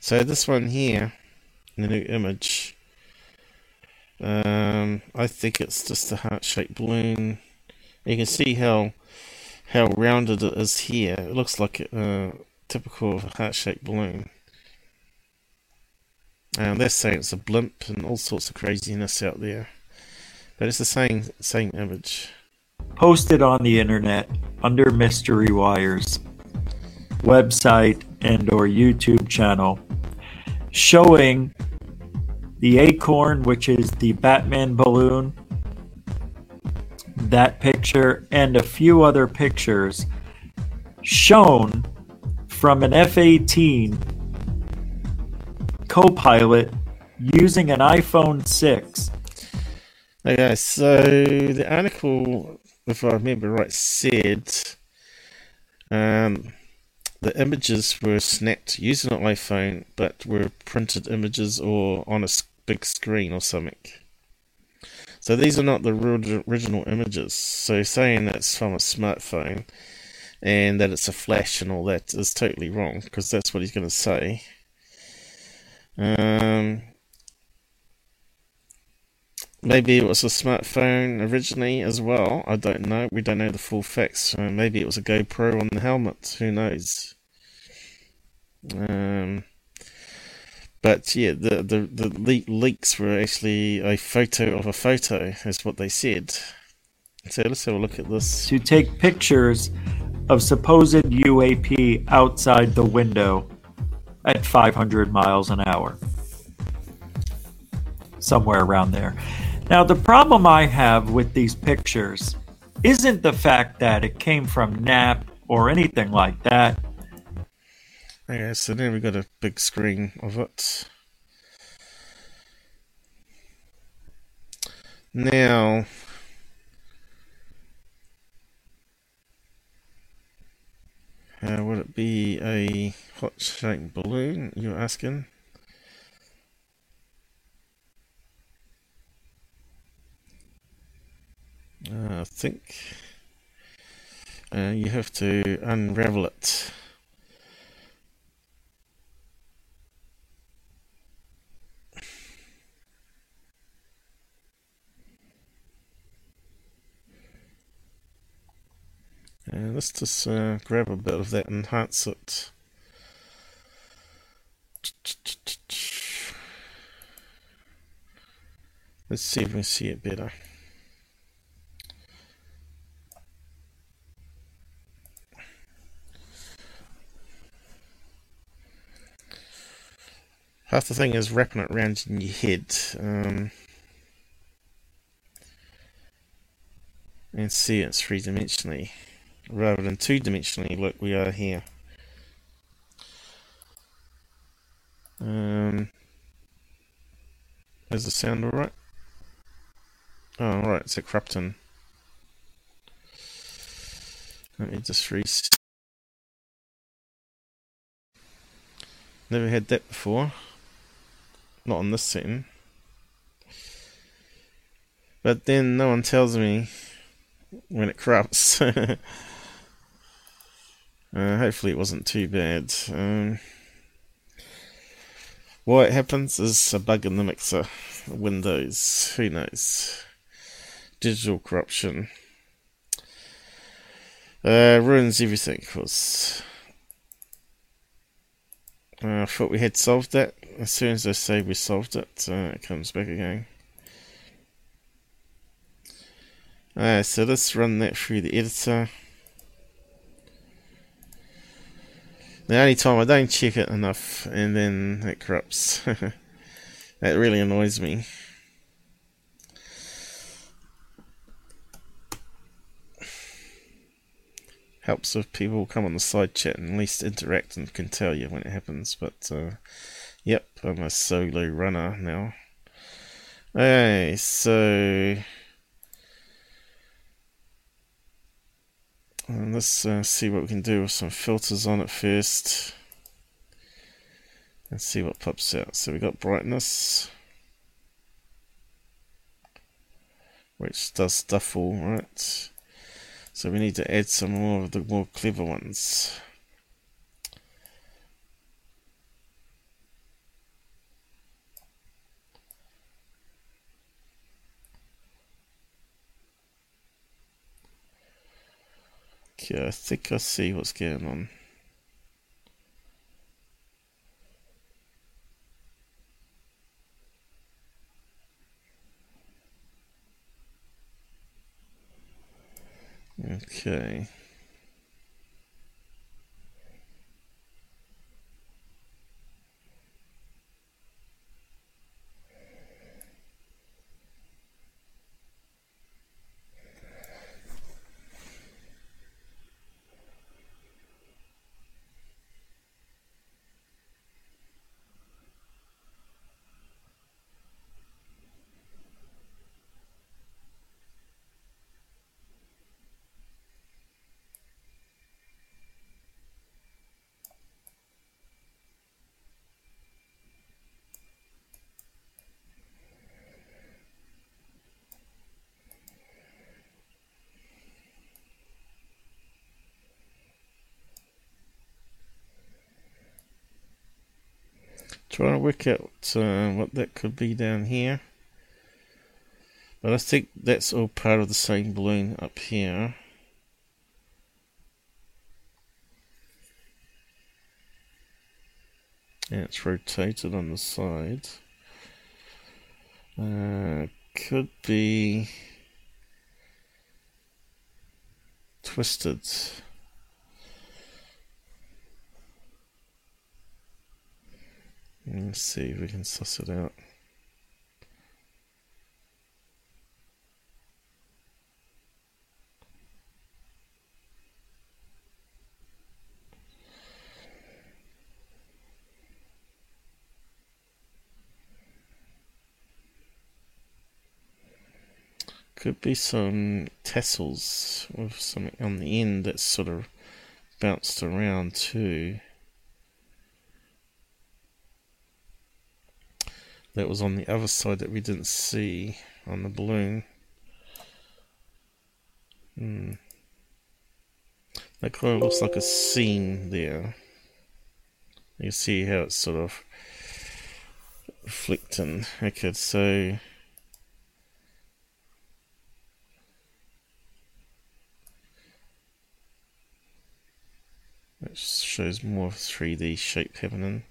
[SPEAKER 1] So this one here, the new image, um, I think it's just a heart-shaped balloon. You can see how how rounded it is here. It looks like a typical heart-shaped balloon. And they're saying it's a blimp and all sorts of craziness out there. But it's the same same image.
[SPEAKER 5] Posted on the internet under Mystery Wire's website and or YouTube channel showing the acorn, which is the Batman balloon, that picture, and a few other pictures shown from an F 18 co-pilot using an iPhone 6.
[SPEAKER 1] Okay, so the article, if I remember right, said um, the images were snapped using an iPhone, but were printed images or on a big screen or something. So these are not the original images. So saying that's from a smartphone and that it's a flash and all that is totally wrong because that's what he's going to say. Um, maybe it was a smartphone originally as well. I don't know. We don't know the full facts. Uh, maybe it was a GoPro on the helmet. Who knows? Um, but yeah, the the the le- leaks were actually a photo of a photo, is what they said. So let's have a look at this.
[SPEAKER 5] To take pictures of supposed UAP outside the window at 500 miles an hour. Somewhere around there. Now, the problem I have with these pictures isn't the fact that it came from Knapp or anything like that.
[SPEAKER 1] Okay, so then we got a big screen of it. Now, Uh, would it be a shaped balloon, you're asking? Uh, I think uh, you have to unravel it. Uh, let's just uh, grab a bit of that and enhance it. Let's see if we can see it better. Half the thing is wrapping it around in your head um, and see it three dimensionally rather than two dimensionally like we are here. Um, is the sound alright? Oh, alright, it's a Crupton. Let me just reset. Never had that before. Not on this setting. But then no one tells me when it corrupts. uh, hopefully it wasn't too bad. Um, why it happens is a bug in the mixer. Windows. Who knows? Digital corruption. Uh, ruins everything, because uh, I thought we had solved that. As soon as I say we solved it, uh, it comes back again. Uh, so let's run that through the editor. The only time I don't check it enough and then it corrupts. that really annoys me. Helps if people come on the side chat and at least interact and can tell you when it happens. But, uh, yep, I'm a solo runner now. Okay, so And let's uh, see what we can do with some filters on it first. And see what pops out. So we got brightness. Which does stuff all right. So we need to add some more of the more clever ones. Okay, I think I see what's going on. Okay. Trying to work out uh, what that could be down here. But I think that's all part of the same balloon up here. And it's rotated on the side. Uh, could be twisted. Let's see if we can suss it out. Could be some tassels with something on the end that's sort of bounced around too. That was on the other side that we didn't see on the balloon. Hmm. That kind of looks like a seam there. You see how it's sort of reflecting. Okay, so it shows more 3D shape happening.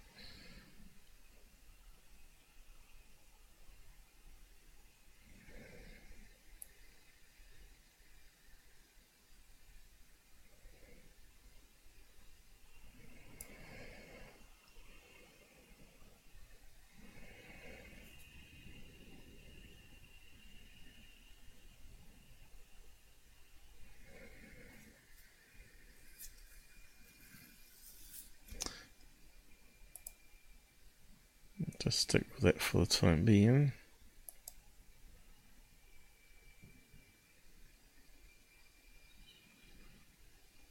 [SPEAKER 1] Just stick with that for the time being.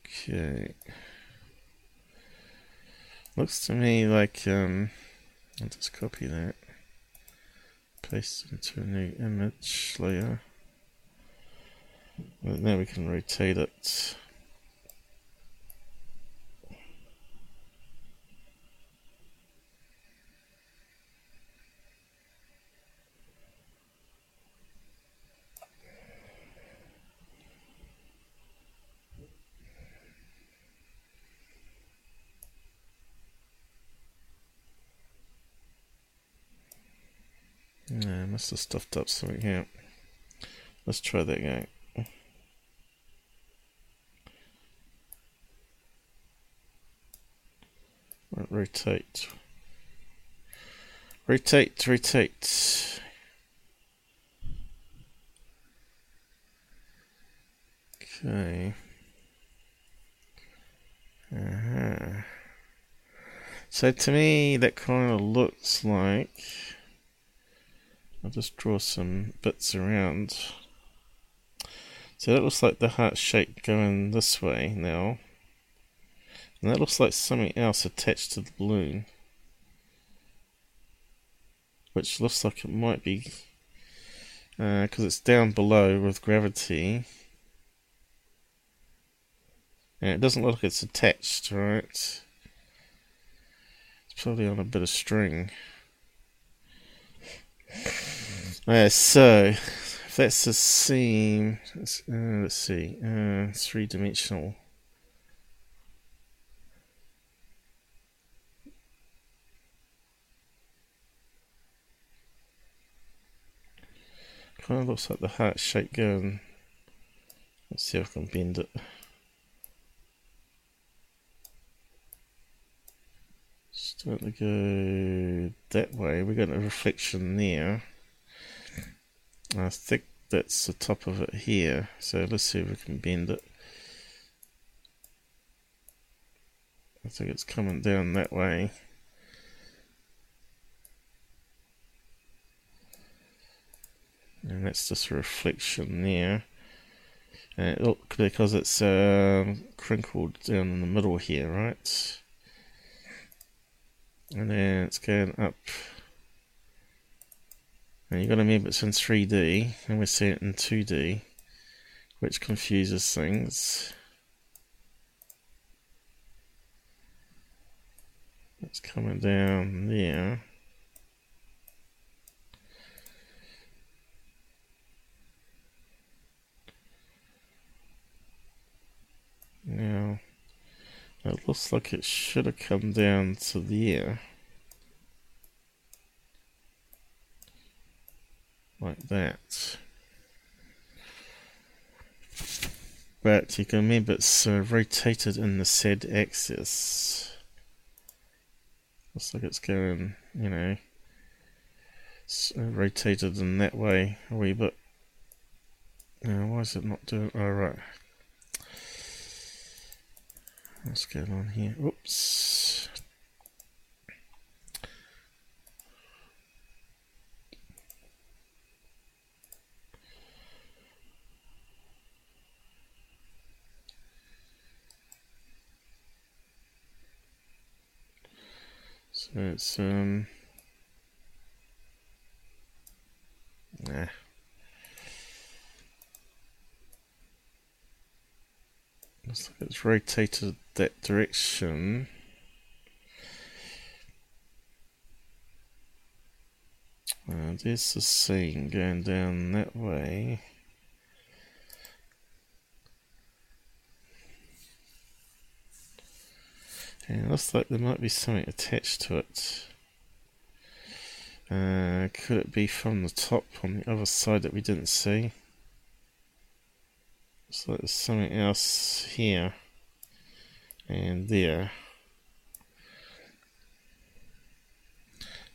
[SPEAKER 1] Okay. Looks to me like um I'll just copy that. Paste it into a new image layer. And now we can rotate it. Must have stuffed up something here. Let's try that again. Rotate. Rotate, rotate. Okay. Uh-huh. So to me, that kind of looks like. I'll just draw some bits around. So that looks like the heart shape going this way now. And that looks like something else attached to the balloon. Which looks like it might be... Because uh, it's down below with gravity. And it doesn't look like it's attached, right? It's probably on a bit of string. So, if that's the seam, let's, uh, let's see, uh, three dimensional. Kind of looks like the heart shape going. Let's see if I can bend it. Starting to go that way. We got a reflection there. I think that's the top of it here. So let's see if we can bend it. I think it's coming down that way. And that's just a reflection there. And it look, because it's um, crinkled down in the middle here, right? And then it's going up you've got to remember it's in 3D and we're seeing it in 2D, which confuses things. It's coming down there. Now, it looks like it should have come down to there. Like that. But you can remember it's uh, rotated in the Z axis. Looks like it's going, you know, it's, uh, rotated in that way a wee bit. Now, why is it not doing? Oh, right. What's going on here? Oops. So it's um nah. Looks like it's rotated that direction. Uh, there's the scene going down that way. It looks like there might be something attached to it. Uh, could it be from the top on the other side that we didn't see? Looks like there's something else here and there.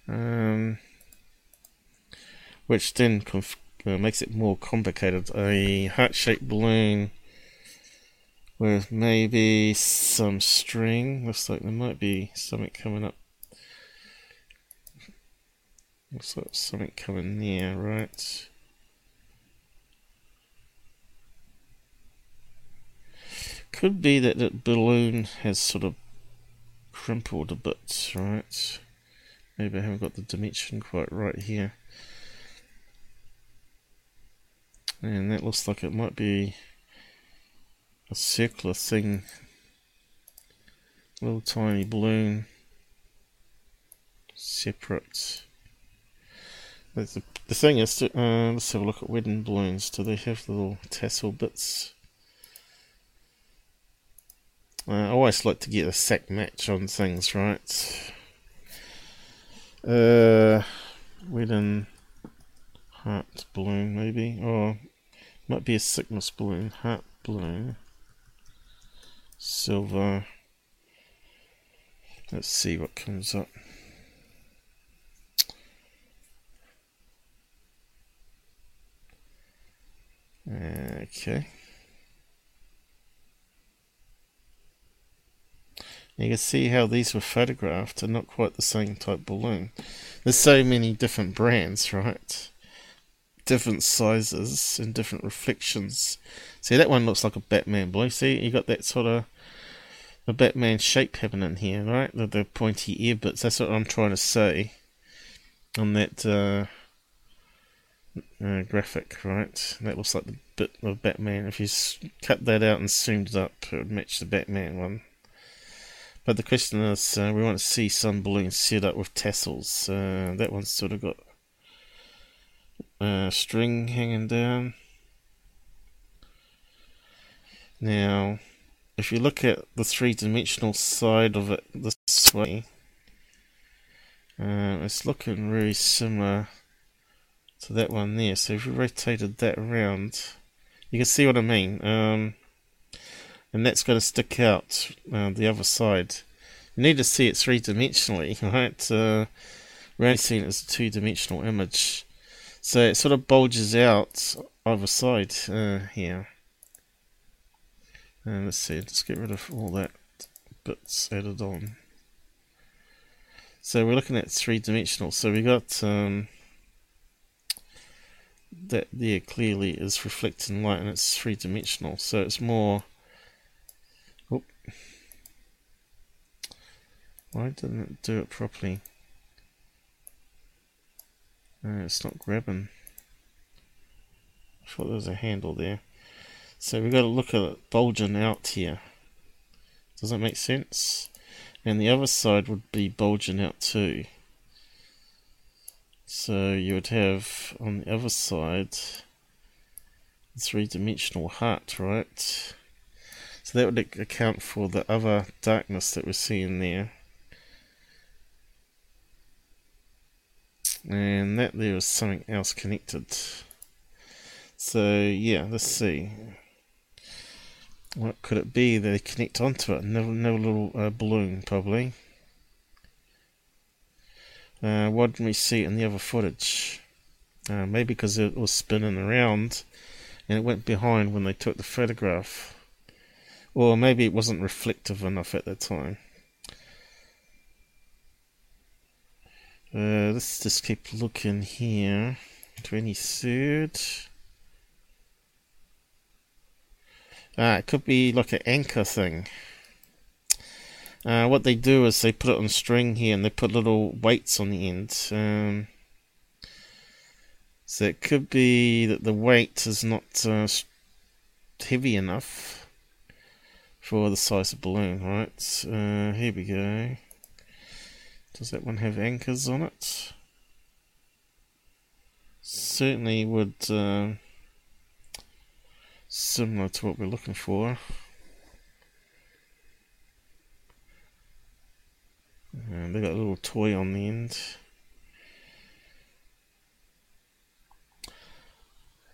[SPEAKER 1] Um, which then conf- uh, makes it more complicated. A heart-shaped balloon with maybe some string. Looks like there might be something coming up. Looks like something coming near, right? Could be that the balloon has sort of crumpled a bit, right? Maybe I haven't got the dimension quite right here. And that looks like it might be a circular thing. Little tiny balloon. Separate. The, the thing is, to, uh, let's have a look at wedding balloons. Do they have little tassel bits? Uh, I always like to get a sack match on things, right? Uh, wedding heart balloon, maybe, or might be a sickness balloon. Heart balloon, silver. Let's see what comes up. Okay. You can see how these were photographed are not quite the same type balloon. There's so many different brands, right? Different sizes and different reflections. See, that one looks like a Batman balloon. See, you got that sort of a Batman shape happening here, right? The, the pointy ear bits. That's what I'm trying to say on that uh, uh, graphic, right? That looks like the bit of Batman. If you cut that out and zoomed it up, it would match the Batman one. But the question is, uh, we want to see some balloons set up with tassels. Uh, that one's sort of got uh, string hanging down. Now, if you look at the three-dimensional side of it this way, uh, it's looking really similar to that one there. So if you rotated that around, you can see what I mean. Um, and that's going to stick out uh, the other side. You need to see it three dimensionally, right? Uh, we're only seeing it as a two dimensional image. So it sort of bulges out either side uh, here. And let's see, let's get rid of all that bits added on. So we're looking at three dimensional. So we got um, that there clearly is reflecting light and it's three dimensional. So it's more Why didn't it do it properly? It's not grabbing. I thought there was a handle there. So we've got to look at it bulging out here. Does that make sense? And the other side would be bulging out too. So you would have on the other side three-dimensional heart, right? So that would account for the other darkness that we're seeing there. And that there was something else connected. So yeah, let's see. What could it be they connect onto it? No, no little uh, balloon, probably. Uh, why didn't we see in the other footage? Uh, maybe because it was spinning around and it went behind when they took the photograph. Or maybe it wasn't reflective enough at the time. Uh, let's just keep looking here. 23rd. Ah, it could be like an anchor thing. Uh, what they do is they put it on string here and they put little weights on the end. Um, so it could be that the weight is not uh, heavy enough for the size of balloon, right? Uh, here we go. Does that one have anchors on it? Certainly would uh, similar to what we're looking for. And they got a little toy on the end.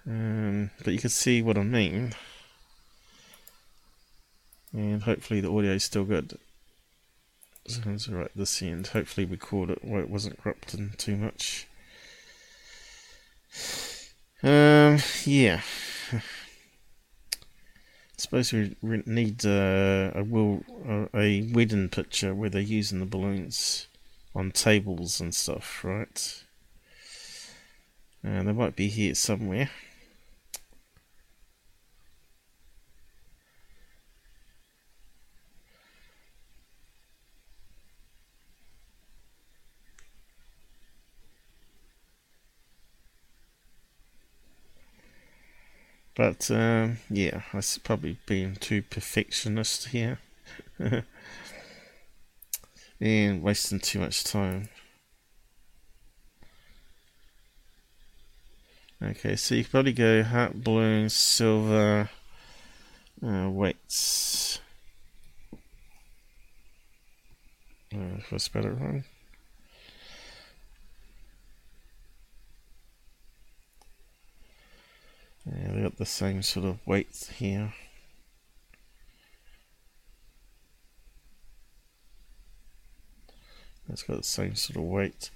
[SPEAKER 1] Um, but you can see what I mean. And hopefully the audio is still good. Sounds right this end. Hopefully we caught it where it wasn't corrupting too much. Um, yeah. I suppose we need uh, a will uh, a wedding picture where they're using the balloons on tables and stuff, right? And uh, they might be here somewhere. But um, yeah, I've probably been too perfectionist here and wasting too much time. Okay, so you can probably go heart balloon, silver, uh, weights. Uh, if I spell it wrong. Got the same sort of weights here. It's got the same sort of weight.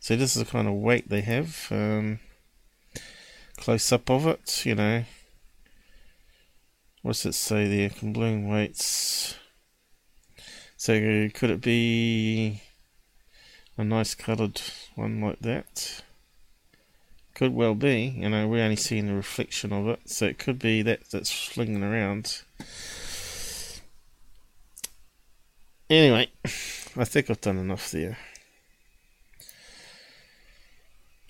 [SPEAKER 1] So this is the kind of weight they have. Um, close up of it, you know. What's it say there? Balloon weights. So could it be a nice coloured one like that? Could well be, you know, we're only seeing the reflection of it, so it could be that that's flinging around. Anyway, I think I've done enough there.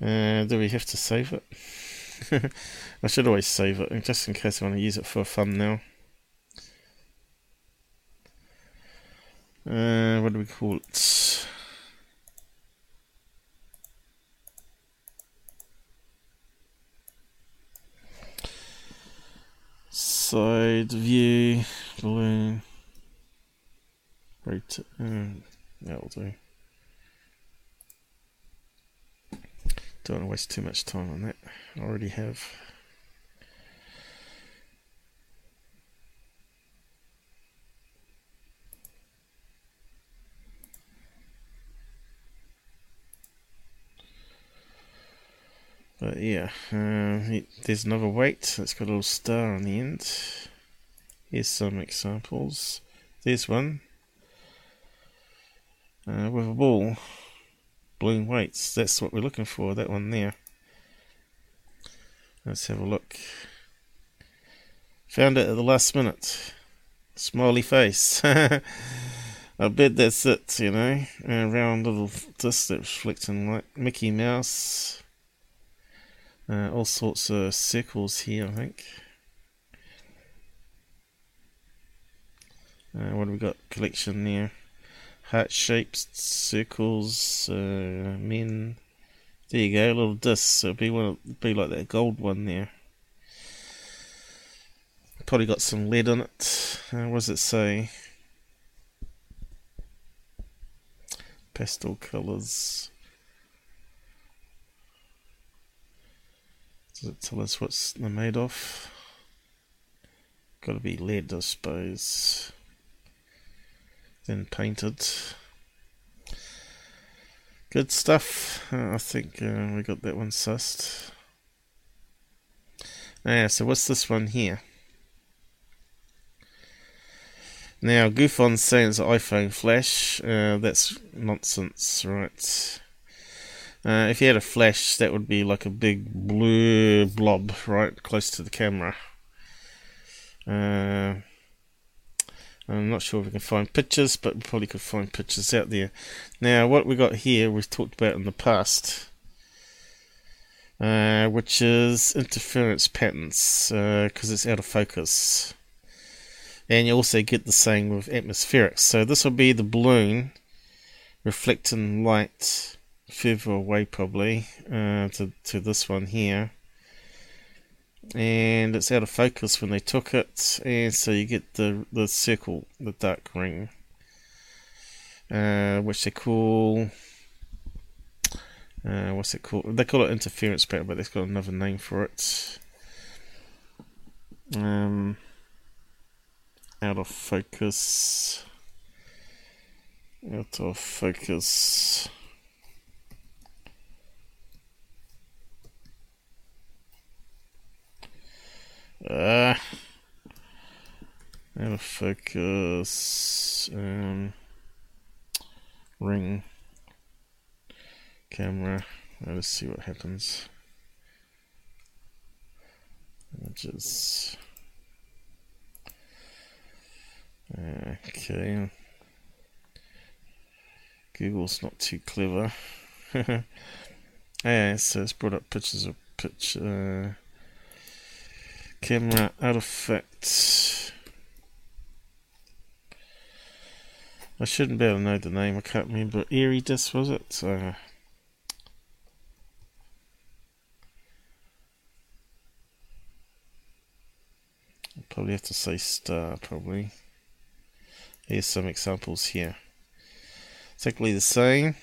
[SPEAKER 1] Uh, do we have to save it? I should always save it, just in case I want to use it for fun now. Uh, what do we call it? Side view balloon right um, that'll do. Don't want to waste too much time on that. I already have But yeah, uh, there's another weight that's got a little star on the end. Here's some examples. There's one uh, with a ball. Balloon weights. That's what we're looking for. That one there. Let's have a look. Found it at the last minute. Smiley face. I bet that's it, you know. A round little disc that's reflecting like Mickey Mouse. Uh, all sorts of circles here, I think. Uh, what have we got? Collection there. Heart shapes, circles, uh, men. There you go, little discs. It'll be one, be like that gold one there. Probably got some lead on it. Uh, what does it say? Pastel colours. Does it tell us what they're made of? Got to be lead, I suppose. Then painted. Good stuff. I think uh, we got that one sussed. Yeah, so what's this one here? Now, GUFON's saying iPhone flash. Uh, that's nonsense, right? Uh, if you had a flash, that would be like a big blue blob right close to the camera. Uh, I'm not sure if we can find pictures, but we probably could find pictures out there. Now, what we got here, we've talked about in the past, uh, which is interference patterns, because uh, it's out of focus. And you also get the same with atmospherics. So this will be the balloon reflecting light further away probably uh, to, to this one here. And it's out of focus when they took it, and so you get the the circle, the dark ring, uh, which they call uh, what's it called? They call it interference pattern, but they've got another name for it. Um, out of focus. Out of focus. Uh, of focus. Um, ring camera. Let's see what happens. Images. Okay. Google's not too clever. yeah, so it's brought up pictures of uh, camera artifact. I shouldn't be able to know the name. I can't remember. Airy disc was it? Probably have to say star. Probably. Here's some examples here. Exactly the same.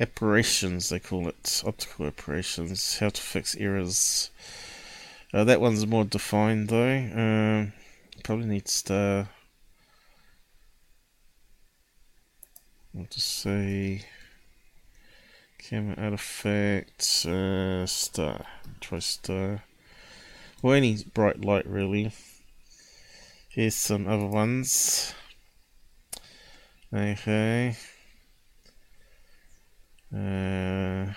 [SPEAKER 1] Apparitions, they call it. Optical apparitions. How to fix errors. Uh, that one's more defined though. Um, probably needs star. I'll just say camera artifact uh, star. Try star. Well, any bright light really. Here's some other ones. Okay. Uh,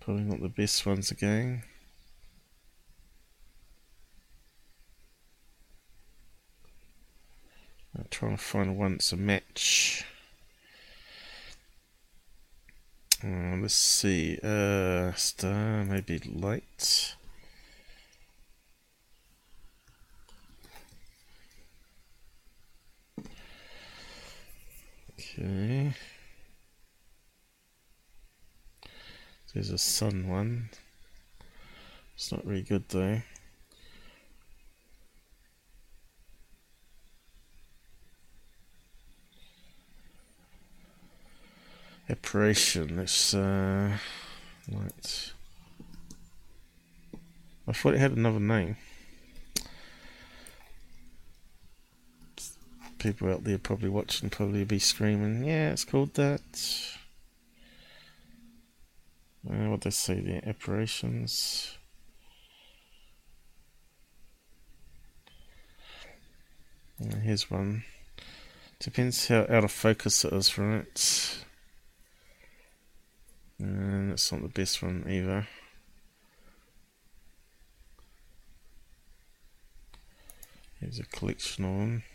[SPEAKER 1] probably not the best ones again. I'm trying to find one that's a match. Uh, let's see. Uh, star, maybe light. Okay. There's a sun one. It's not very good though. Apparition, let's uh light. I thought it had another name. People out there probably watching probably be screaming, yeah, it's called that. Uh, what they say the apparitions. Uh, here's one. Depends how out of focus it is from it. And it's not the best one either. Here's a collection of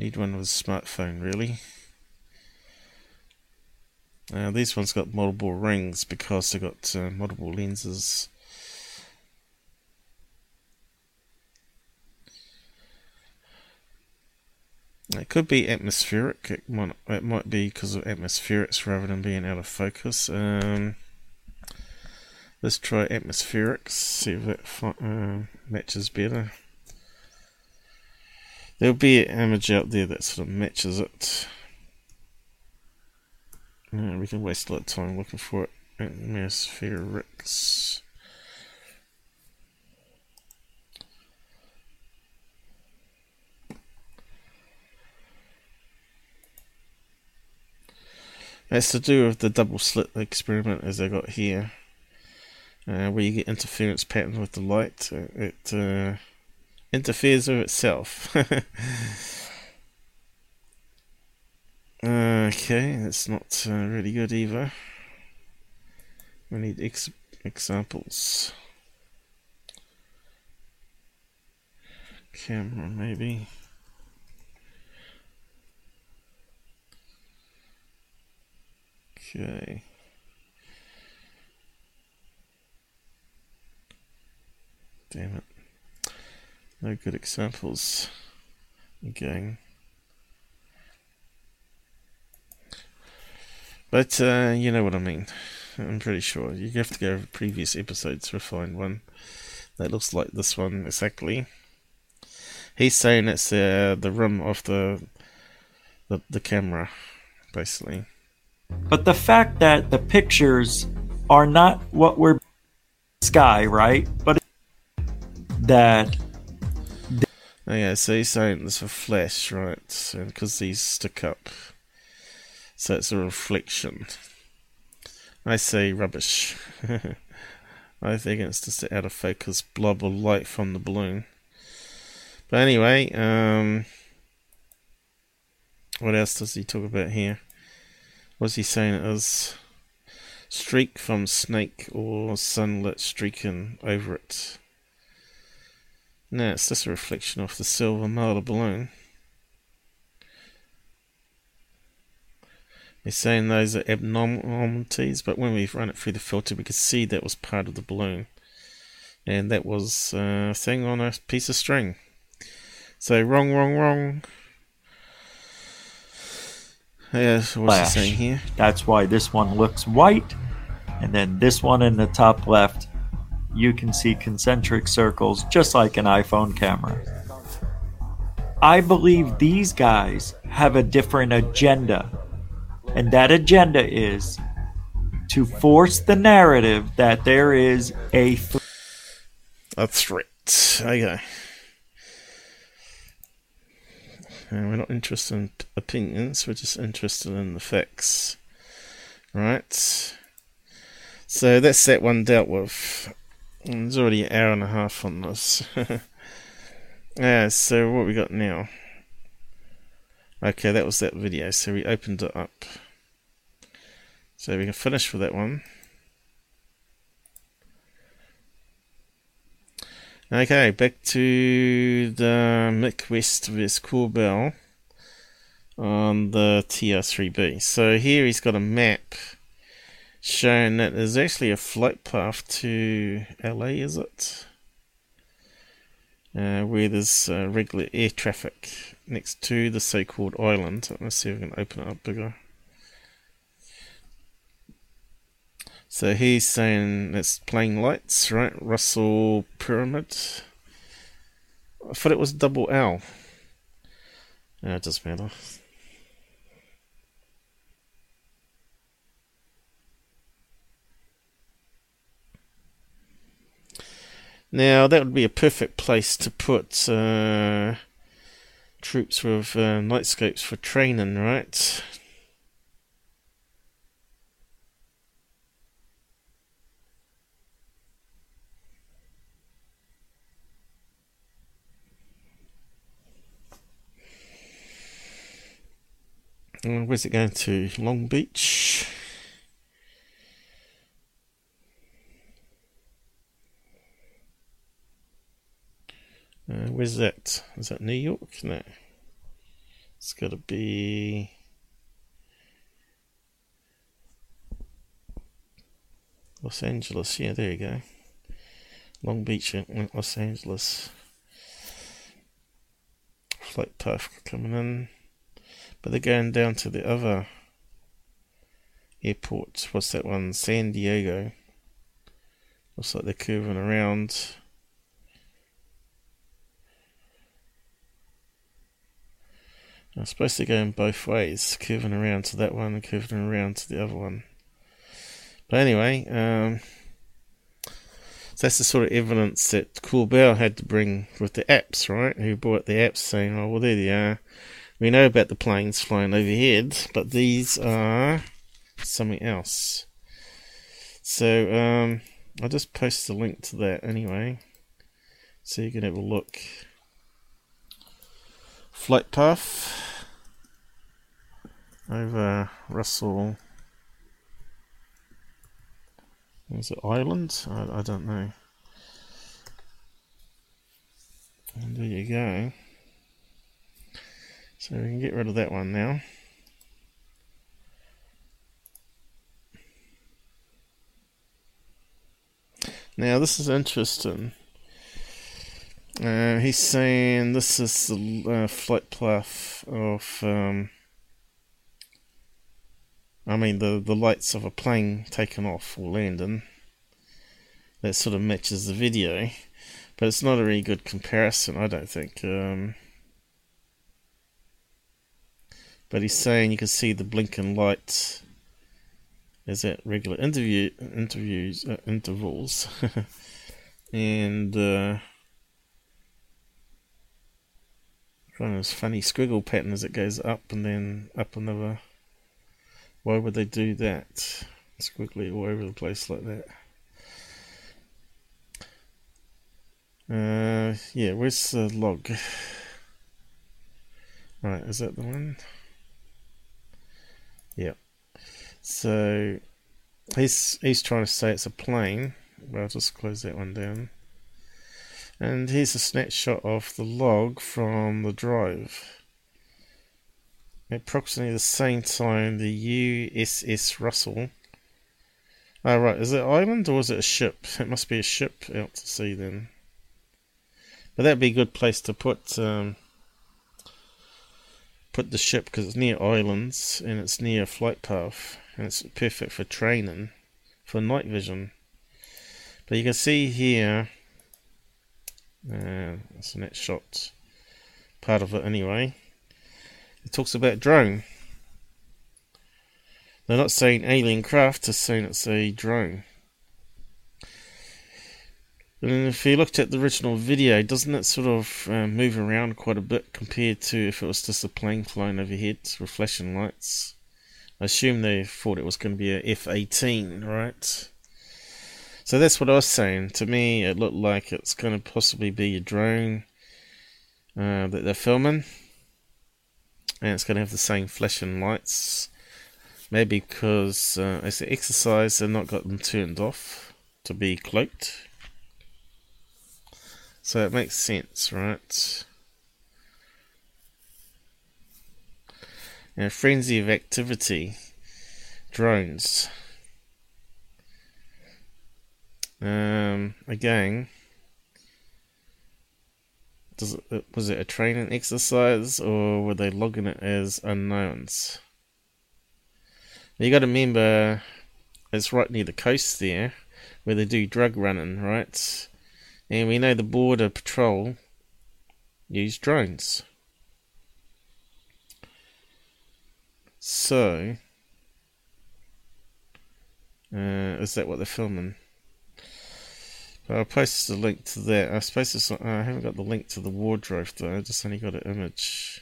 [SPEAKER 1] Need one with a smartphone, really. Uh, these ones got multiple rings because they've got uh, multiple lenses. It could be atmospheric. It might, it might be because of atmospherics rather than being out of focus. Um, let's try atmospherics, see if it uh, matches better. There'll be an image out there that sort of matches it. Yeah, we can waste a lot of time looking for it. Atmospherics. It's to do with the double slit experiment as I got here, uh, where you get interference pattern with the light. It uh, interferes with itself. okay, that's not uh, really good either. We need ex- examples. Camera, maybe. Okay. Damn it. No good examples. Again. But uh, you know what I mean. I'm pretty sure. You have to go over previous episodes to find one that looks like this one exactly. He's saying it's uh, the rim of the, the the camera, basically.
[SPEAKER 5] But the fact that the pictures are not what we're sky, right? But that
[SPEAKER 1] Yeah, so he's saying it's a flash, right? Because these stick up, so it's a reflection. I say rubbish. I think it's just an out of focus blob of light from the balloon. But anyway, um, what else does he talk about here? What's he saying it is? Streak from snake or sunlit streaking over it. No, it's just a reflection of the silver marble balloon. We're saying those are abnormalities, but when we run it through the filter, we could see that was part of the balloon. And that was a thing on a piece of string. So, wrong, wrong, wrong. Yeah, what's saying here?
[SPEAKER 5] that's why this one looks white, and then this one in the top left, you can see concentric circles just like an iPhone camera. I believe these guys have a different agenda, and that agenda is to force the narrative that there is a th-
[SPEAKER 1] A threat. Okay. Uh, and we're not interested in opinions, we're just interested in the facts. Right. So that's that one dealt with. Mm, and There's already an hour and a half on this. yeah, so what we got now? Okay, that was that video, so we opened it up. So we can finish with that one. Okay, back to the Mick West vs Corbell on the TR3B. So here he's got a map showing that there's actually a flight path to LA, is it? Uh, where there's uh, regular air traffic next to the so called island. Let's see if we can open it up bigger. So he's saying it's playing lights, right? Russell Pyramid. I thought it was double L. No, it doesn't matter. Now that would be a perfect place to put uh, troops with uh, for training, right? Where's it going to? Long Beach. Uh, where's that? Is that New York? No. It's got to be. Los Angeles. Yeah, there you go. Long Beach, Los Angeles. Flight path coming in. But they're going down to the other airport. What's that one? San Diego. Looks like they're curving around. I'm supposed to go in both ways, curving around to that one and curving around to the other one. But anyway, um, so that's the sort of evidence that Corbell had to bring with the apps, right? Who bought the apps saying, oh, well, there they are. We know about the planes flying overhead, but these are something else. So, um, I'll just post the link to that anyway, so you can have a look. Flight path over Russell. Is it Ireland? I, I don't know. And there you go. So we can get rid of that one now. Now this is interesting. Uh, he's saying this is the uh, flight path of, um, I mean, the, the lights of a plane taking off or landing. That sort of matches the video, but it's not a really good comparison, I don't think. Um, but he's saying you can see the blinking lights is at regular interview interviews uh, intervals, and kind of this funny squiggle pattern as it goes up and then up another. Why would they do that? Squiggly all over the place like that. Uh, yeah, where's the log? Right, is that the one? Yep. So he's he's trying to say it's a plane. Well, I'll just close that one down. And here's a snapshot of the log from the drive. At approximately the same time, the USS Russell. Oh, right. Is it island or is it a ship? It must be a ship out to sea then. But that'd be a good place to put um, put the ship because it's near islands and it's near a flight path and it's perfect for training for night vision. But you can see here, uh, that's the next shot, part of it anyway. It talks about drone. They're not saying alien craft, they're saying it's a drone. And if you looked at the original video, doesn't it sort of uh, move around quite a bit compared to if it was just a plane flying overhead with flashing lights? I assume they thought it was going to be a F-18, right? So that's what I was saying. To me, it looked like it's going to possibly be a drone uh, that they're filming. And it's going to have the same flashing lights. Maybe because uh, as they exercise, they've not got them turned off to be cloaked. So it makes sense, right? And frenzy of activity. Drones. Um, again, does it, was it a training exercise or were they logging it as unknowns? You got to remember, it's right near the coast there, where they do drug running, right? And we know the Border Patrol use drones. So, uh, is that what they're filming? I'll post the link to that. I suppose it's, uh, I haven't got the link to the wardrobe though. I just only got an image,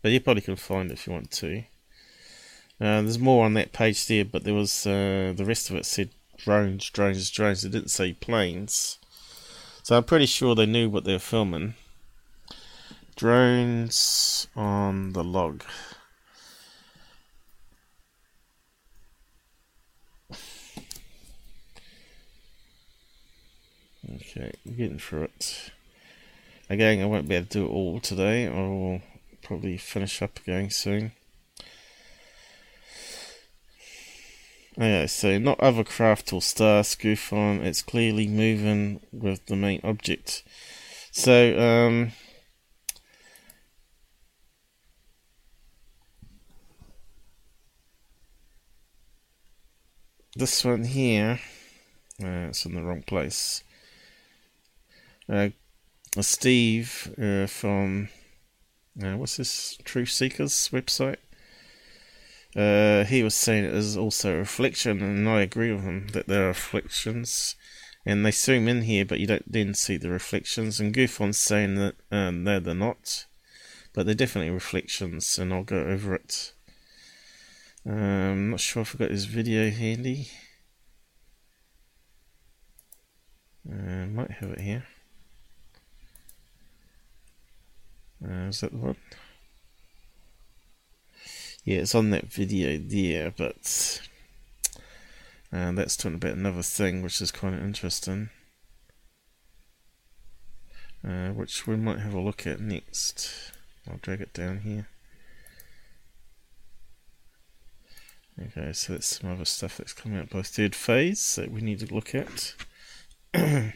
[SPEAKER 1] but you probably can find it if you want to. Uh, there's more on that page there, but there was uh, the rest of it said drones, drones, drones. It didn't say planes. So I'm pretty sure they knew what they were filming. Drones on the log. Okay, getting through it. Again, I won't be able to do it all today. I will probably finish up again soon. Okay, so not other craft or star GUFON, it's clearly moving with the main object. So, um, this one here, uh, it's in the wrong place. Uh, Steve uh, from, uh, what's this, Truth Seekers website? Uh, he was saying it is also a reflection, and I agree with him that there are reflections, and they zoom in here, but you don't then see the reflections. And GUFON's saying that um, no, they're not, but they're definitely reflections, and I'll go over it. Um, I'm not sure if I've got his video handy. Uh, might have it here. Uh, is that the one? yeah, it's on that video there, but uh, that's talking about another thing which is kind of interesting, uh, which we might have a look at next. I'll drag it down here. Okay, so that's some other stuff that's coming out by third phase that we need to look at.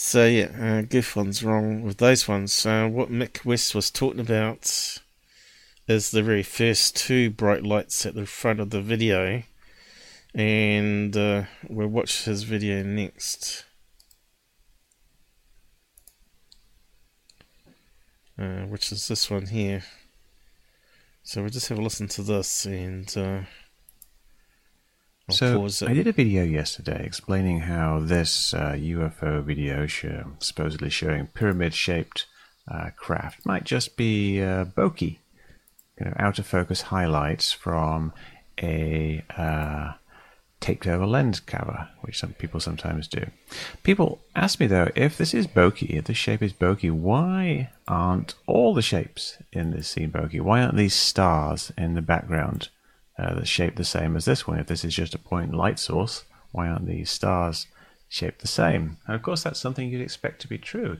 [SPEAKER 1] so yeah, uh, GUFON's wrong with those ones. Uh, what Mick West was talking about is the very first two bright lights at the front of the video, and uh, we'll watch his video next. Uh, which is this one here. So we'll just have a listen to this and uh, I'll
[SPEAKER 7] So
[SPEAKER 1] pause.
[SPEAKER 7] I did a video yesterday explaining how this uh, UFO video show, supposedly showing pyramid-shaped uh, craft might just be uh, bokeh, kind of out of focus highlights from a uh, taped over lens cover, which some people sometimes do. People ask me though, if this is bokeh, if this shape is bokeh, why aren't all the shapes in this scene bokeh? Why aren't these stars in the background uh, that shape the same as this one? If this is just a point light source, why aren't these stars shaped the same? And of course, that's something you'd expect to be true.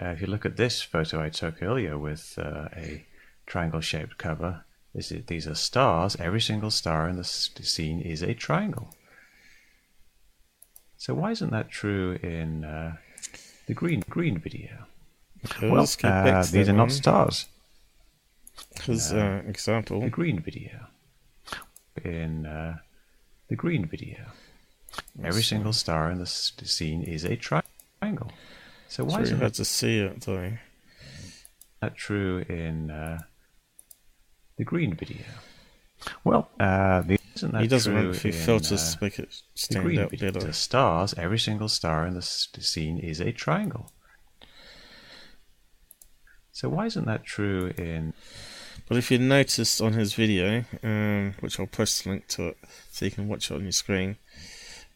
[SPEAKER 7] Uh, if you look at this photo I took earlier with uh, a triangle-shaped cover, this is, these are stars. Every single star in the scene is a triangle. So why isn't that true in uh, the green green video? Well,
[SPEAKER 1] let's get back
[SPEAKER 7] uh, these are not stars.
[SPEAKER 1] His uh, example.
[SPEAKER 7] The green video. In uh, the green video, every single star in the scene is a tri- triangle. So why
[SPEAKER 1] very
[SPEAKER 7] isn't
[SPEAKER 1] hard to see it though.
[SPEAKER 7] that true in uh, the green video? Well, uh, the, isn't that
[SPEAKER 1] He doesn't
[SPEAKER 7] true in,
[SPEAKER 1] filters
[SPEAKER 7] uh,
[SPEAKER 1] to make it
[SPEAKER 7] the green
[SPEAKER 1] out
[SPEAKER 7] video?
[SPEAKER 1] better.
[SPEAKER 7] The stars, every single star in the scene is a triangle. So why isn't that true in
[SPEAKER 1] But if you noticed on his video, um, which I'll post a link to it so you can watch it on your screen,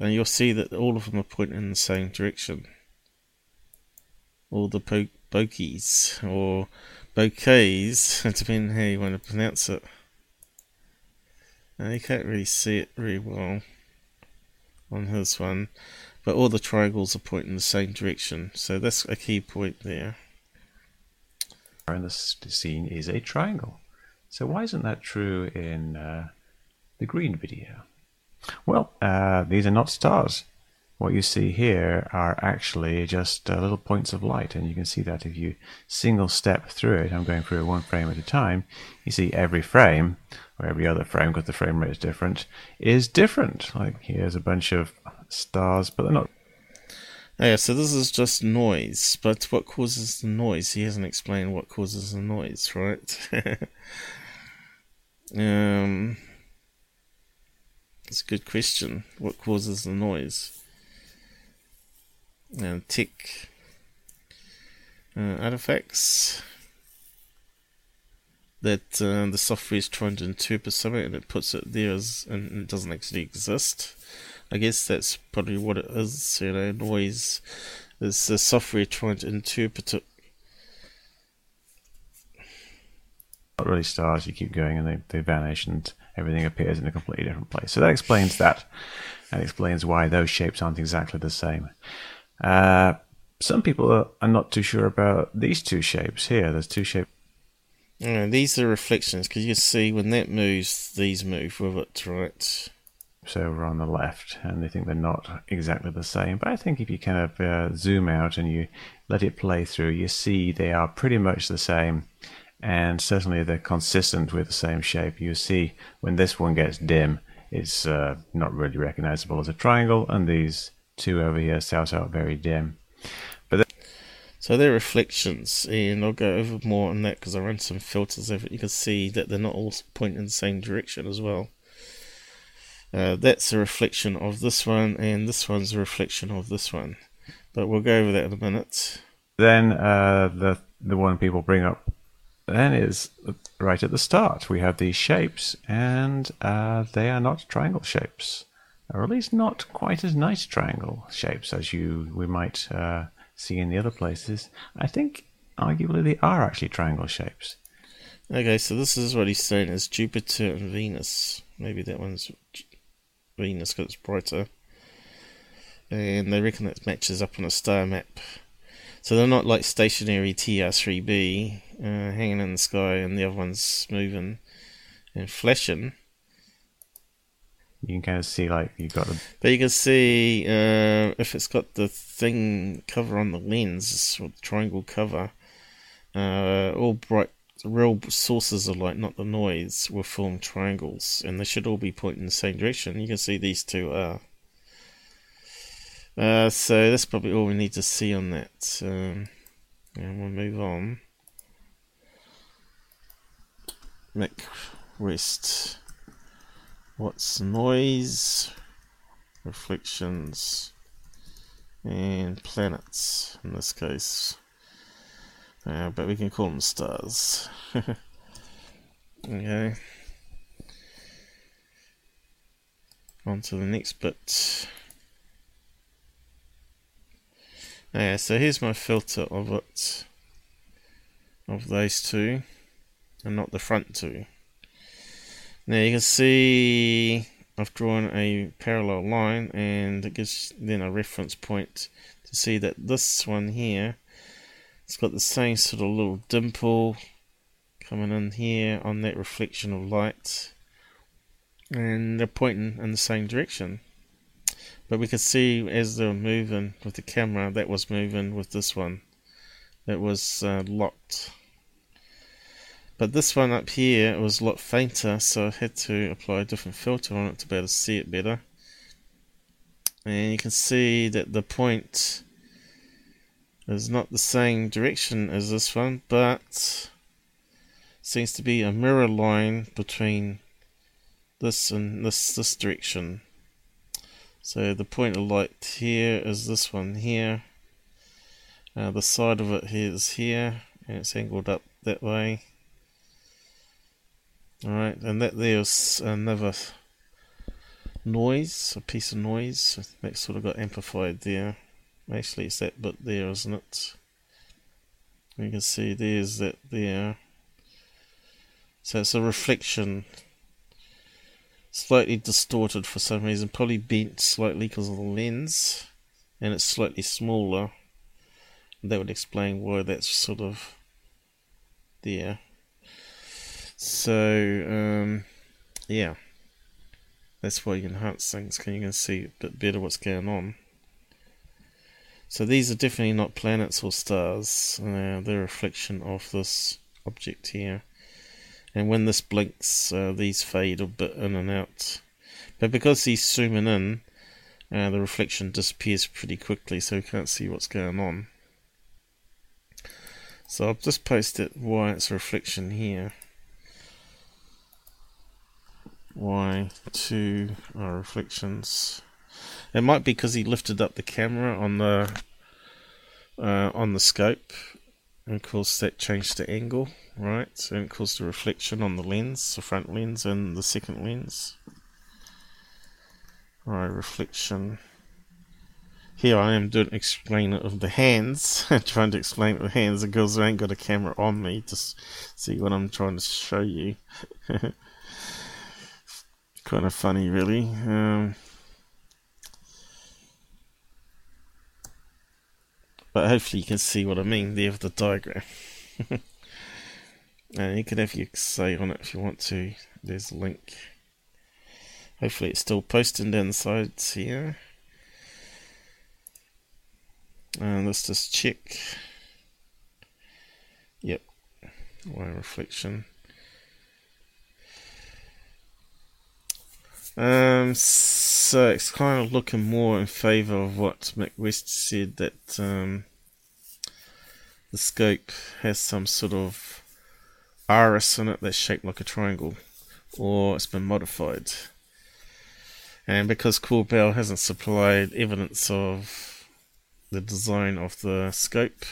[SPEAKER 1] and you'll see that all of them are pointing in the same direction. All the po- bokies, or bouquets, depending how you want to pronounce it. Now you can't really see it very well on his one, but all the triangles are pointing in the same direction, so that's a key point there.
[SPEAKER 7] in the scene is a triangle. So why isn't that true in uh, the green video? Well, uh, these are not stars. What you see here are actually just uh, little points of light, and you can see that if you single step through it. I'm going through one frame at a time. You see every frame, or every other frame, because the frame rate is different, is different. Like here's a bunch of stars, but they're not
[SPEAKER 1] Oh, yeah, so this is just noise, but what causes the noise? He hasn't explained what causes the noise, right? um, it's a good question. What causes the noise? And tick uh, artifacts that uh, the software is trying to interpret something and it puts it there as and it doesn't actually exist. I guess that's probably what it is. You know, noise is the software trying to interpret it.
[SPEAKER 7] Not really stars. You keep going and they, they vanish and everything appears in a completely different place. So that explains that. That explains why those shapes aren't exactly the same. Uh, some people are, not too sure about these two shapes here. There's two shapes.
[SPEAKER 1] Uh, these are reflections because you see when that moves, these move with it, right?
[SPEAKER 7] So over on the left, and they think they're not exactly the same. But I think if you kind of uh, zoom out and you let it play through, you see they are pretty much the same, and certainly they're consistent with the same shape. You see when this one gets dim, it's uh, not really recognizable as a triangle, and these two over here start out very dim.
[SPEAKER 1] But So they're reflections, and I'll go over more on that because I run some filters over it. You can see that they're not all pointing in the same direction as well. Uh, that's a reflection of this one, and this one's a reflection of this one. But we'll go over that in a minute.
[SPEAKER 7] Then uh, the the one people bring up then is right at the start. We have these shapes, and uh, they are not triangle shapes, or at least not quite as nice triangle shapes as you we might uh, see in the other places. I think arguably they are actually triangle shapes.
[SPEAKER 1] Okay, so this is what he's saying is Jupiter and Venus. Maybe that one's Venus because it's brighter. And they reckon it matches up on a star map. So they're not like stationary TR3B uh, hanging in the sky and the other one's moving and flashing.
[SPEAKER 7] You can kind of see like you've got the
[SPEAKER 1] But you can see uh, if it's got the thing cover on the lens, or the triangle cover, uh, all bright, the real sources of light, not the noise, will form triangles, and they should all be pointing in the same direction. You can see these two are. Uh, so that's probably all we need to see on that. Um, and we'll move on. Mick West. What's noise? Reflections. And planets in this case. Uh, but we can call them stars. okay. On to the next bit. Yeah, so here's my filter of it. Of those two. And not the front two. Now you can see I've drawn a parallel line and it gives then a reference point to see that this one here it's got the same sort of little dimple coming in here on that reflection of light and they're pointing in the same direction but we could see as they were moving with the camera that was moving with this one that was uh, locked but this one up here was a lot fainter, so I had to apply a different filter on it to be able to see it better. And you can see that the point is not the same direction as this one, but seems to be a mirror line between this and this this direction. So the point of light here is this one here. Uh, the side of it is here, and it's angled up that way. Alright, and that there's another noise, a piece of noise that sort of got amplified there. Actually, it's that bit there, isn't it? You can see there's that there. So it's a reflection, slightly distorted for some reason, probably bent slightly because of the lens, and it's slightly smaller. That would explain why that's sort of there. So, um, yeah. That's why you enhance things, because you can see a bit better what's going on. So these are definitely not planets or stars. Uh, they're a reflection of this object here. And when this blinks, uh, these fade a bit in and out. But because he's zooming in, uh, the reflection disappears pretty quickly, so you can't see what's going on. So I've just posted why it's a reflection here why two are reflections. It might be because he lifted up the camera on the uh, on the scope, and of course that changed the angle, right? So it caused a reflection on the lens, the front lens, and the second lens. Right, reflection. Here I am doing explain it of the hands, trying to explain it with hands because I ain't got a camera on me to see what I'm trying to show you. kind of funny, really. Um, but hopefully you can see what I mean there with the diagram. and you can have your say on it if you want to. There's a link. Hopefully it's still posting down the sides here. And let's just check. Yep. Wire reflection. Um, so it's kind of looking more in favour of what Mick West said that um, the scope has some sort of iris in it that's shaped like a triangle, or it's been modified. And because Corbell hasn't supplied evidence of the design of the scope,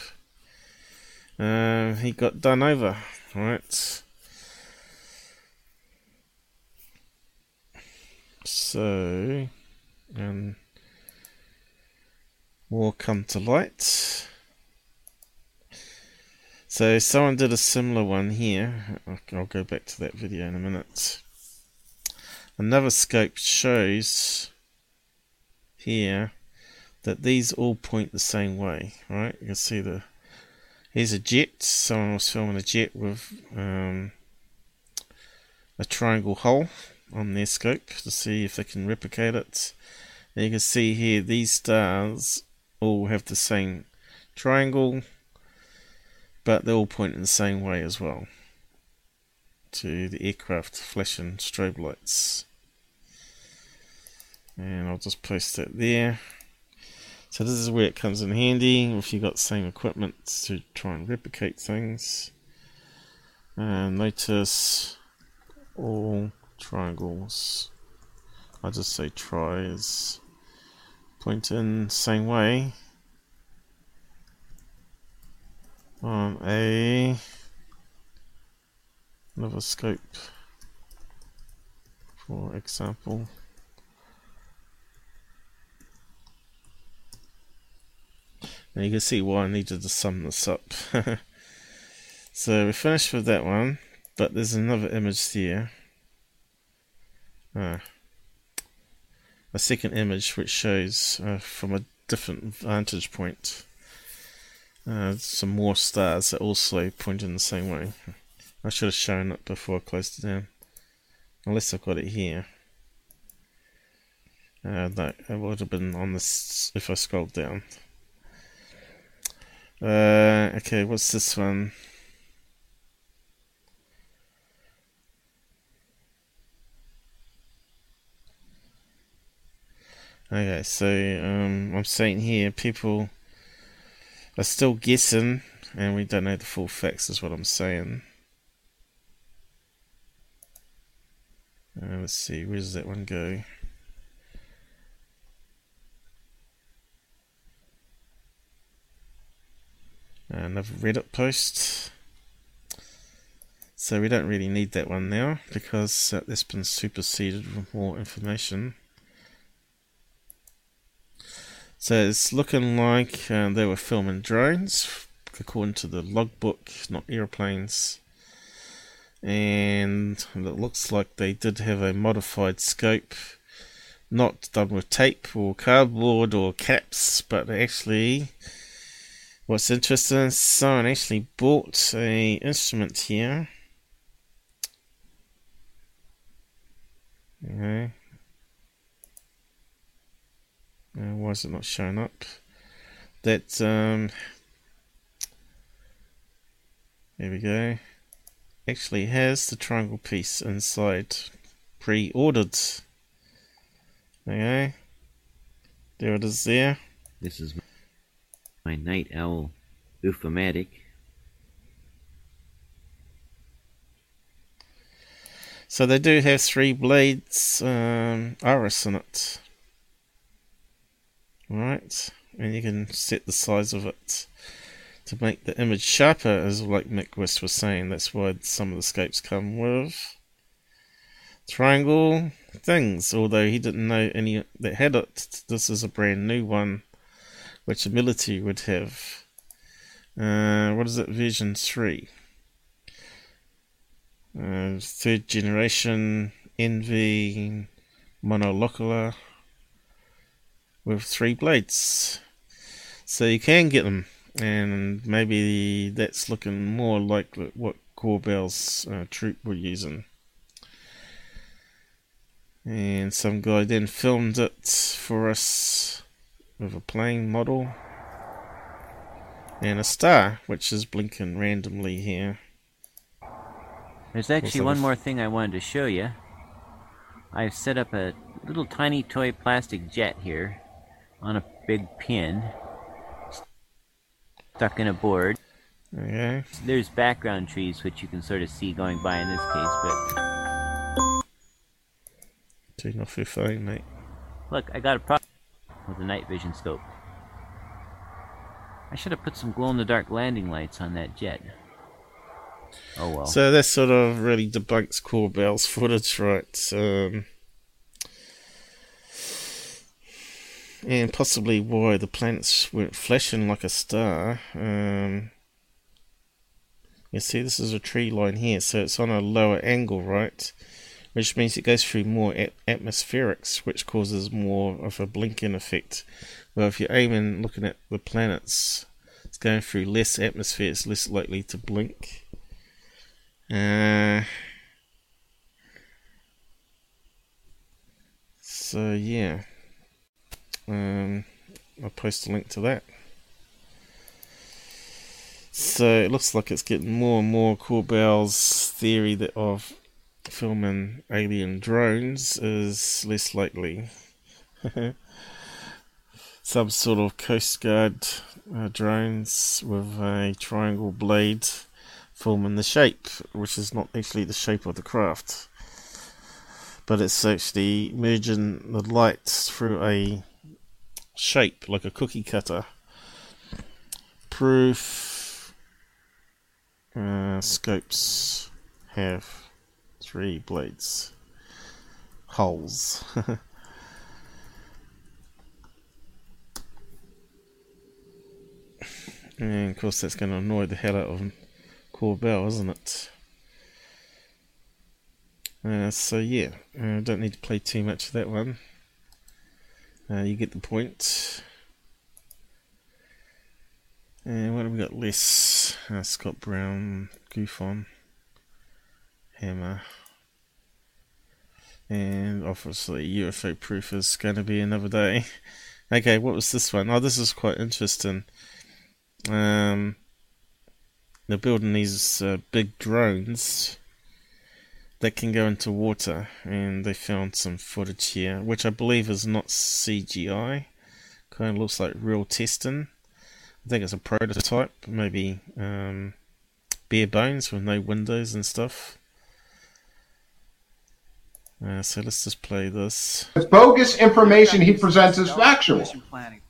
[SPEAKER 1] uh, he got done over, right? So, and more come to light. So someone did a similar one here. I'll go back to that video in a minute. Another scope shows here that these all point the same way, right? You can see the here's a jet. Someone was filming a jet with um, a triangle hull on their scope to see if they can replicate it. And you can see here these stars all have the same triangle, but they all point in the same way as well to the aircraft flashing strobe lights. And I'll just post that there. So this is where it comes in handy if you've got the same equipment to try and replicate things. And notice all triangles. I just say tries point in same way. On a another scope for example. And you can see why I needed to sum this up. So we finished with that one but there's another image here ah, a second image which shows uh, from a different vantage point uh, some more stars that also point in the same way I should have shown it before I closed it down. Unless I've got it here. Uh, that it would have been on this if I scrolled down. Uh, okay, what's this one? Okay, so um, I'm saying here people are still guessing, and we don't know the full facts, is what I'm saying. Uh, let's see, where does that one go? Another Reddit post. So we don't really need that one now because uh, that's been superseded with more information. So it's looking like uh, they were filming drones, according to the logbook, not airplanes. And it looks like they did have a modified scope not done with tape or cardboard or caps but actually what's interesting someone actually bought a instrument here. Okay uh, why is it not showing up that um there we go actually has the triangle piece inside pre-ordered. Okay, there it is there.
[SPEAKER 8] This is my Night Owl Ufo-matic.
[SPEAKER 1] So they do have three blades um, iris in it. Right, and you can set the size of it to make the image sharper, as like Mick West was saying. That's why some of the scopes come with triangle things. Although he didn't know any that had it. This is a brand new one, which the military would have. Uh, what is it? Version three. Uh, third generation NV monocular with three blades. So you can get them and maybe that's looking more like what Corbell's uh, troop were using. And some guy then filmed it for us with a plane model and a star, which is blinking randomly here.
[SPEAKER 8] There's actually one more thing I wanted to show you. I've set up a little tiny toy plastic jet here on a big pin stuck in a board.
[SPEAKER 1] Okay.
[SPEAKER 8] There's background trees which you can sort of see going by in this case, but
[SPEAKER 1] Turn off your phone, mate.
[SPEAKER 8] look, I got a problem with the night vision scope. I should have put some glow in the dark landing lights on that jet. Oh well.
[SPEAKER 1] So that sort of really debunks Corbell's footage, right? Um, and possibly why the planets weren't flashing like a star. Um, you see, this is a tree line here, so it's on a lower angle, right? Which means it goes through more at- atmospherics, which causes more of a blinking effect. Well, if you're aiming, looking at the planets, it's going through less atmosphere, it's less likely to blink. Uh, so yeah, um, I'll post a link to that. So it looks like it's getting more and more Corbell's theory that of filming alien drones is less likely. Some sort of Coast Guard uh, drones with a triangle blade filming the shape, which is not actually the shape of the craft, but it's actually merging the light through a shape like a cookie cutter. Proof uh, scopes have three blades, holes. and of course, that's going to annoy the hell out of Corbell, isn't it? Uh, so yeah, I uh, don't need to play too much of that one. Uh, you get the point. And what have we got less? Uh, Scott Browne, Goof on, Hammer. And obviously UFO proof is going to be another day. okay, what was this one? Oh, this is quite interesting. Um, they're building these uh, big drones that can go into water, and they found some footage here, which I believe is not CGI. Kind of looks like real testing. I think it's a prototype, maybe um, bare bones with no windows and stuff. Uh, so let's just play this.
[SPEAKER 9] It's bogus information he presents as factual,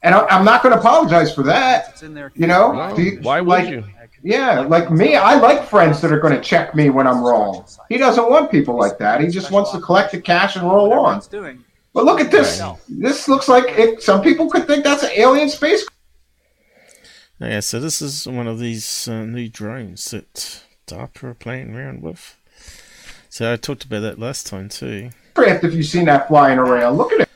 [SPEAKER 9] and I, am not going to apologize for that. You know, you,
[SPEAKER 10] why would
[SPEAKER 9] like,
[SPEAKER 10] you?
[SPEAKER 9] Yeah, like me, I like friends that are going to check me when I'm wrong. He doesn't want people like that. He just wants to collect the cash and roll on. But look at this. This looks like it. Some people could think that's an alien space.
[SPEAKER 1] Yeah, so this is one of these uh, new drones that DARPA are playing around with. So I talked about that last time too.
[SPEAKER 9] Craft if you've seen that flying around. Look at it.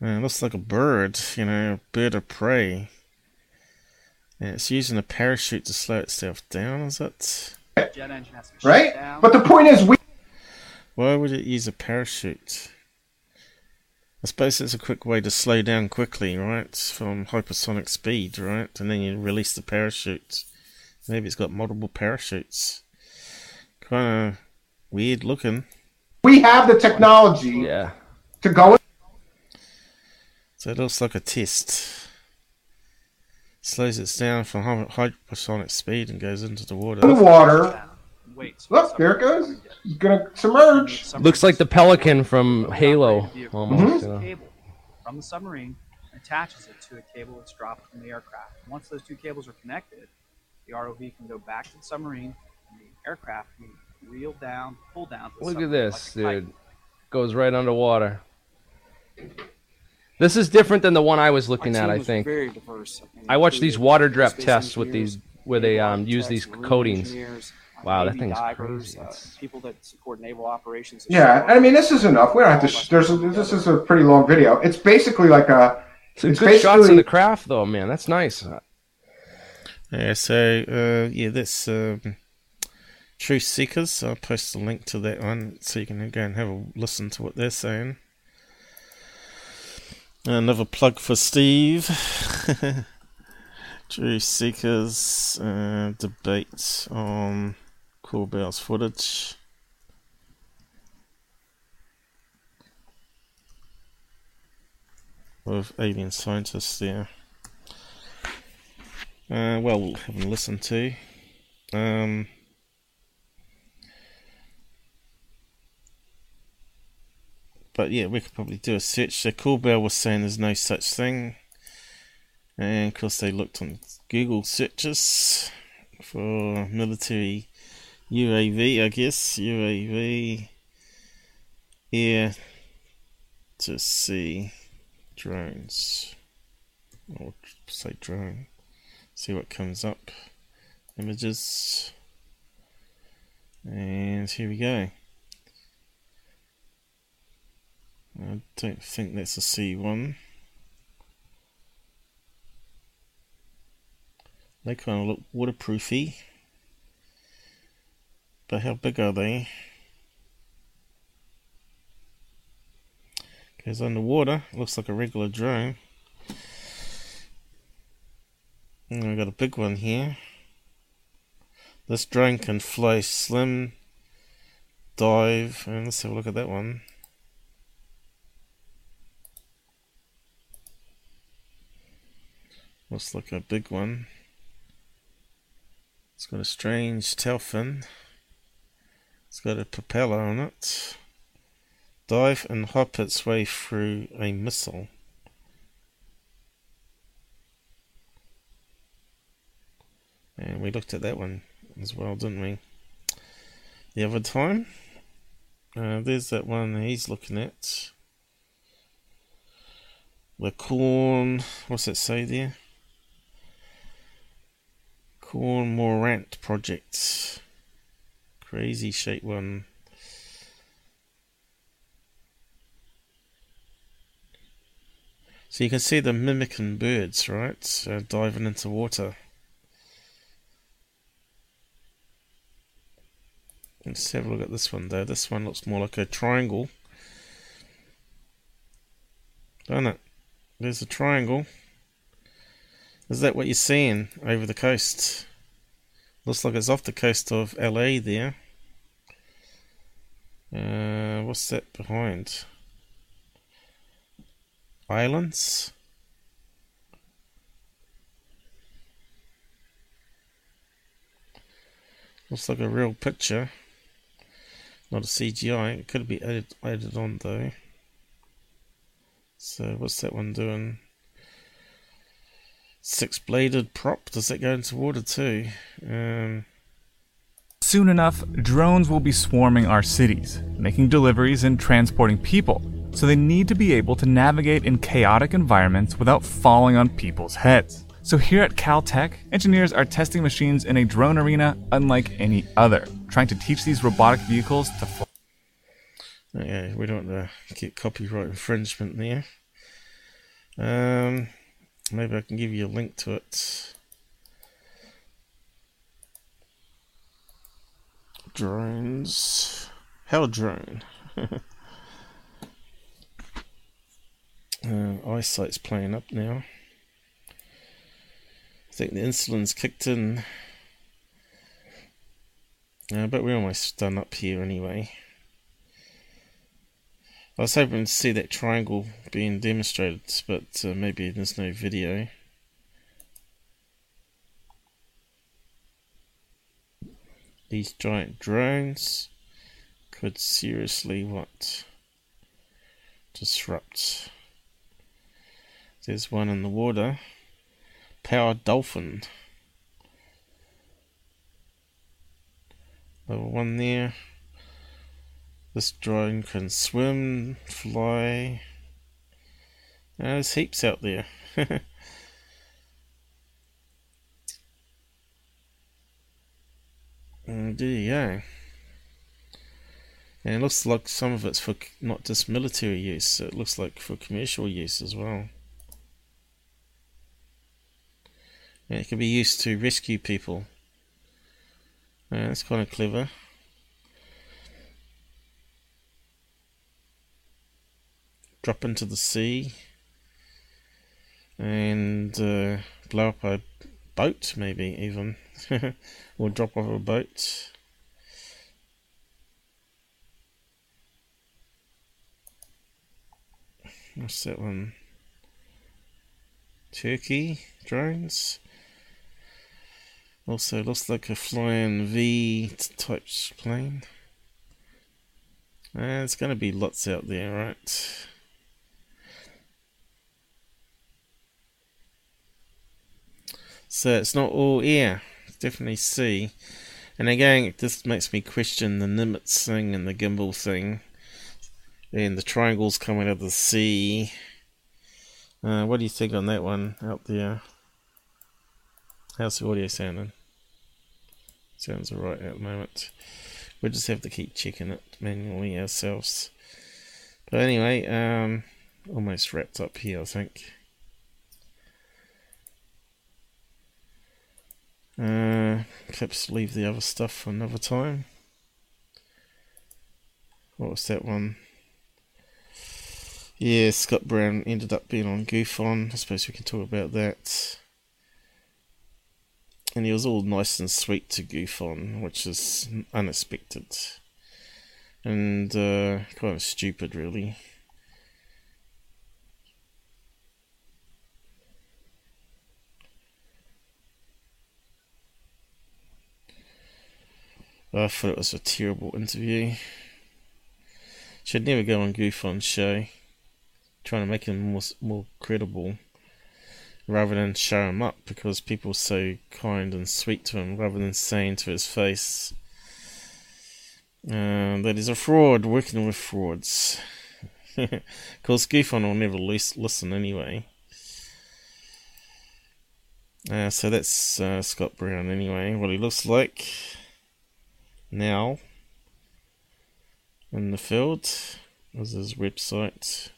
[SPEAKER 1] Yeah, it looks like a bird, you know, a bird of prey. And it's using a parachute to slow itself down, is it?
[SPEAKER 9] Right? But the point is, we.
[SPEAKER 1] Why would it use a parachute? I suppose it's a quick way to slow down quickly, right? From hypersonic speed, right? And then you release the parachute. Maybe it's got multiple parachutes. Kind of Weird looking.
[SPEAKER 9] We have the technology
[SPEAKER 10] yeah.
[SPEAKER 9] to go.
[SPEAKER 1] So it looks like a test. Slows it down from hypersonic speed and goes into the water.
[SPEAKER 9] In the water. Wait. Look, there it goes. It's gonna submerge.
[SPEAKER 10] Looks like the pelican from Halo, almost.
[SPEAKER 9] Mm-hmm.
[SPEAKER 10] You know.
[SPEAKER 11] From the submarine, attaches it to a cable that's dropped from the aircraft. Once those two cables are connected, the ROV can go back to the submarine, and the aircraft can reel down, pull down.
[SPEAKER 10] Look at this, like dude. Goes right underwater. This is different than the one I was looking at. I think.
[SPEAKER 11] Very diverse.
[SPEAKER 10] I watched these water depth tests with these where they um, use these coatings. Wow, that thing's crazy.
[SPEAKER 11] Uh, people that support naval operations.
[SPEAKER 9] Yeah, I mean this is enough. We don't have to. Sh- there's a, this is a pretty long video. It's basically like a.
[SPEAKER 10] Some it's good shots in the craft, though, man. That's nice.
[SPEAKER 1] Yeah. So uh, yeah, this. Um Truth Seekers. I'll post a link to that one so you can go and have a listen to what they're saying. Another plug for Steve. Truth Seekers uh, debate on Corbell's footage. With alien scientists there. Uh, well, haven't listened to. Um, But yeah, we could probably do a search. So Corbell was saying there's no such thing. And of course they looked on Google searches for military UAV, I guess. UAV air to sea drones. Or say drone. See what comes up. Images. And here we go. I don't think that's a C1. They kind of look waterproofy. But how big are they? Goes underwater. Looks like a regular drone. And I got a big one here. This drone can fly slim, dive, and let's have a look at that one. Looks like a big one. It's got a strange tail fin. It's got a propeller on it. Dive and hop its way through a missile. And we looked at that one as well, didn't we? The other time. Uh, there's that one he's looking at. The corn. What's it say there? Cormorant project. Crazy shape one. So you can see the mimicking birds, right? Uh, diving into water. Let's have a look at this one though. This one looks more like a triangle. Don't it? There's a triangle. Is that what you're seeing over the coast? Looks like it's off the coast of LA there. Uh, what's that behind? Islands? Looks like a real picture. Not a CGI. It could be added, added on though. So what's that one doing? Six bladed prop. Does that go into water too? Um,
[SPEAKER 12] Soon enough, drones will be swarming our cities, making deliveries and transporting people. So they need to be able to navigate in chaotic environments without falling on people's heads. So here at Caltech, engineers are testing machines in a drone arena unlike any other, trying to teach these robotic vehicles to fly.
[SPEAKER 1] yeah, we don't want to get copyright infringement there. Um, maybe I can give you a link to it. Drones. Hell drone. uh, eyesight's playing up now. I think the insulin's kicked in. Uh, but we're almost done up here anyway. I was hoping to see that triangle being demonstrated, but uh, maybe there's no video. These giant drones could seriously what? Disrupt. There's one in the water. Powered dolphin. Level one there. This drone can swim, fly. Uh, there's heaps out there. and there you go. And it looks like some of it's for not just military use, it looks like for commercial use as well. And it can be used to rescue people. Yeah, that's kind of clever. Drop into the sea and uh, blow up a boat, maybe even, or drop off a boat. What's that one? Turkey drones. Also looks like a flying V type plane. Uh, there's going to be lots out there, right? So it's not all air, it's definitely sea. And again, this makes me question the Nimitz thing and the gimbal thing. And the triangles coming out of the sea. Uh, what do you think on that one out there? How's the audio sounding? Sounds alright at the moment. We'll just have to keep checking it manually ourselves. But anyway, um, almost wrapped up here, I think. Uh, perhaps leave the other stuff for another time. What was that one? Yeah, Scott Browne ended up being on GUFON. I suppose we can talk about that. And he was all nice and sweet to GUFON, which is unexpected. And uh, kind of stupid, really. I thought it was a terrible interview. Should never go on GUFON's show. Trying to make him more more credible, rather than show him up because people are so kind and sweet to him, rather than saying to his face uh, that he's a fraud working with frauds. of course, GoofOn will never listen anyway. Uh, so that's uh, Scott Browne anyway, what he looks like now in the field. Is his website.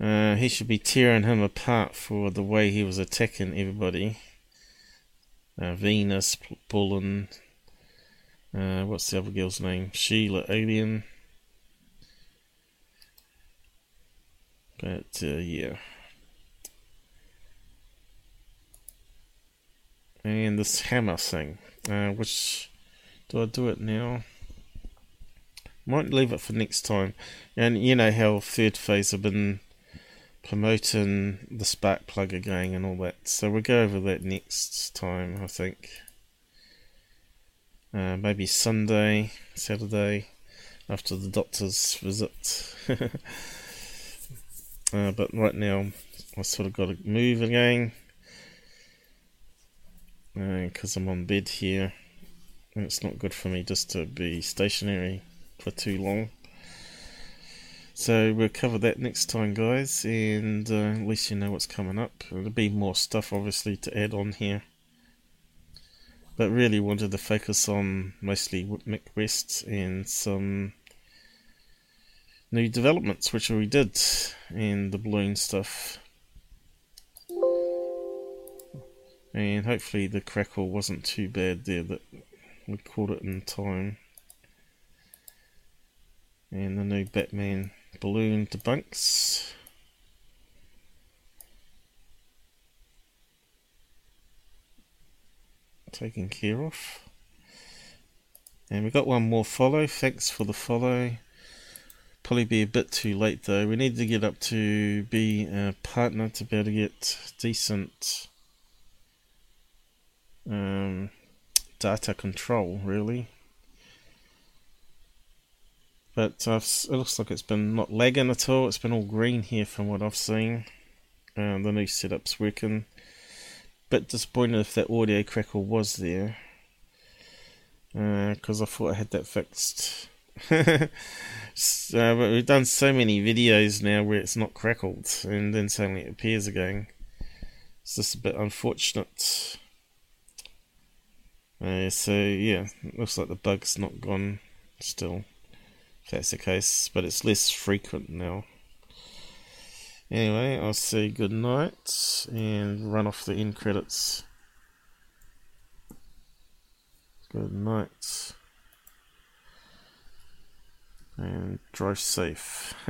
[SPEAKER 1] Uh, he should be tearing him apart for the way he was attacking everybody. Uh, Venus, Bullen, uh, what's the other girl's name? Sheila Alien. But, uh, yeah. And this hammer thing. Uh, which do I do it now? Might leave it for next time. And you know how third phase have been promoting the spark plug again and all that. So we'll go over that next time, I think. Uh, maybe Sunday, Saturday, after the doctor's visit. uh, but right now, I sort of got to move again because uh, I'm on bed here and it's not good for me just to be stationary for too long. So we'll cover that next time, guys, and uh, at least you know what's coming up. There'll be more stuff, obviously, to add on here. But really wanted to focus on mostly Mick West and some new developments, which we did, and the balloon stuff. And hopefully the crackle wasn't too bad there that we caught it in time. And the new Batman balloon debunks. Taken care of. And we got one more follow. Thanks for the follow. Probably be a bit too late though. We need to get up to be a partner to be able to get decent um, data control, really. But uh, it looks like it's been not lagging at all. It's been all green here from what I've seen. Uh, the new setup's working. Bit disappointed if that audio crackle was there. Because uh, I thought I had that fixed. so, but we've done so many videos now where it's not crackled and then suddenly it appears again. It's just a bit unfortunate. Uh, so yeah, looks like the bug's not gone still, if that's the case, but it's less frequent now. Anyway, I'll say good night and run off the end credits. Good night. And drive safe.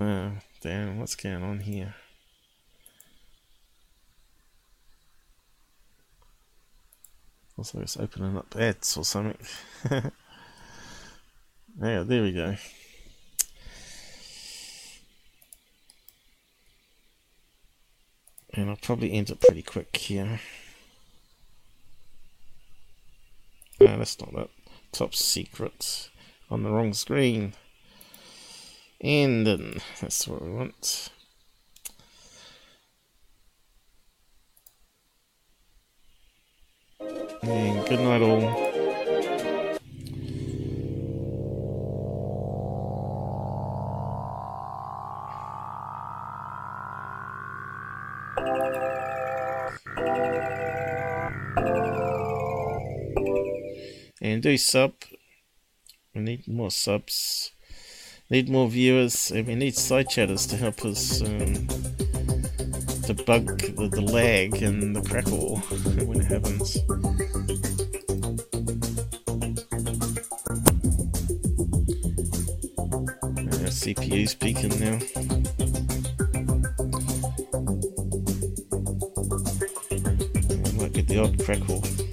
[SPEAKER 1] uh, damn, what's going on here? Also, it's opening up ads or something. yeah, there we go. And I'll probably end it pretty quick here. No, that's not that. Top secret on the wrong screen. And then that's what we want. And good night, all. And do sub. We need more subs. Need more viewers. And we need side chatters to help us um, debug the, the lag and the crackle when it happens. CPU's peaking now. I might get the odd crackle.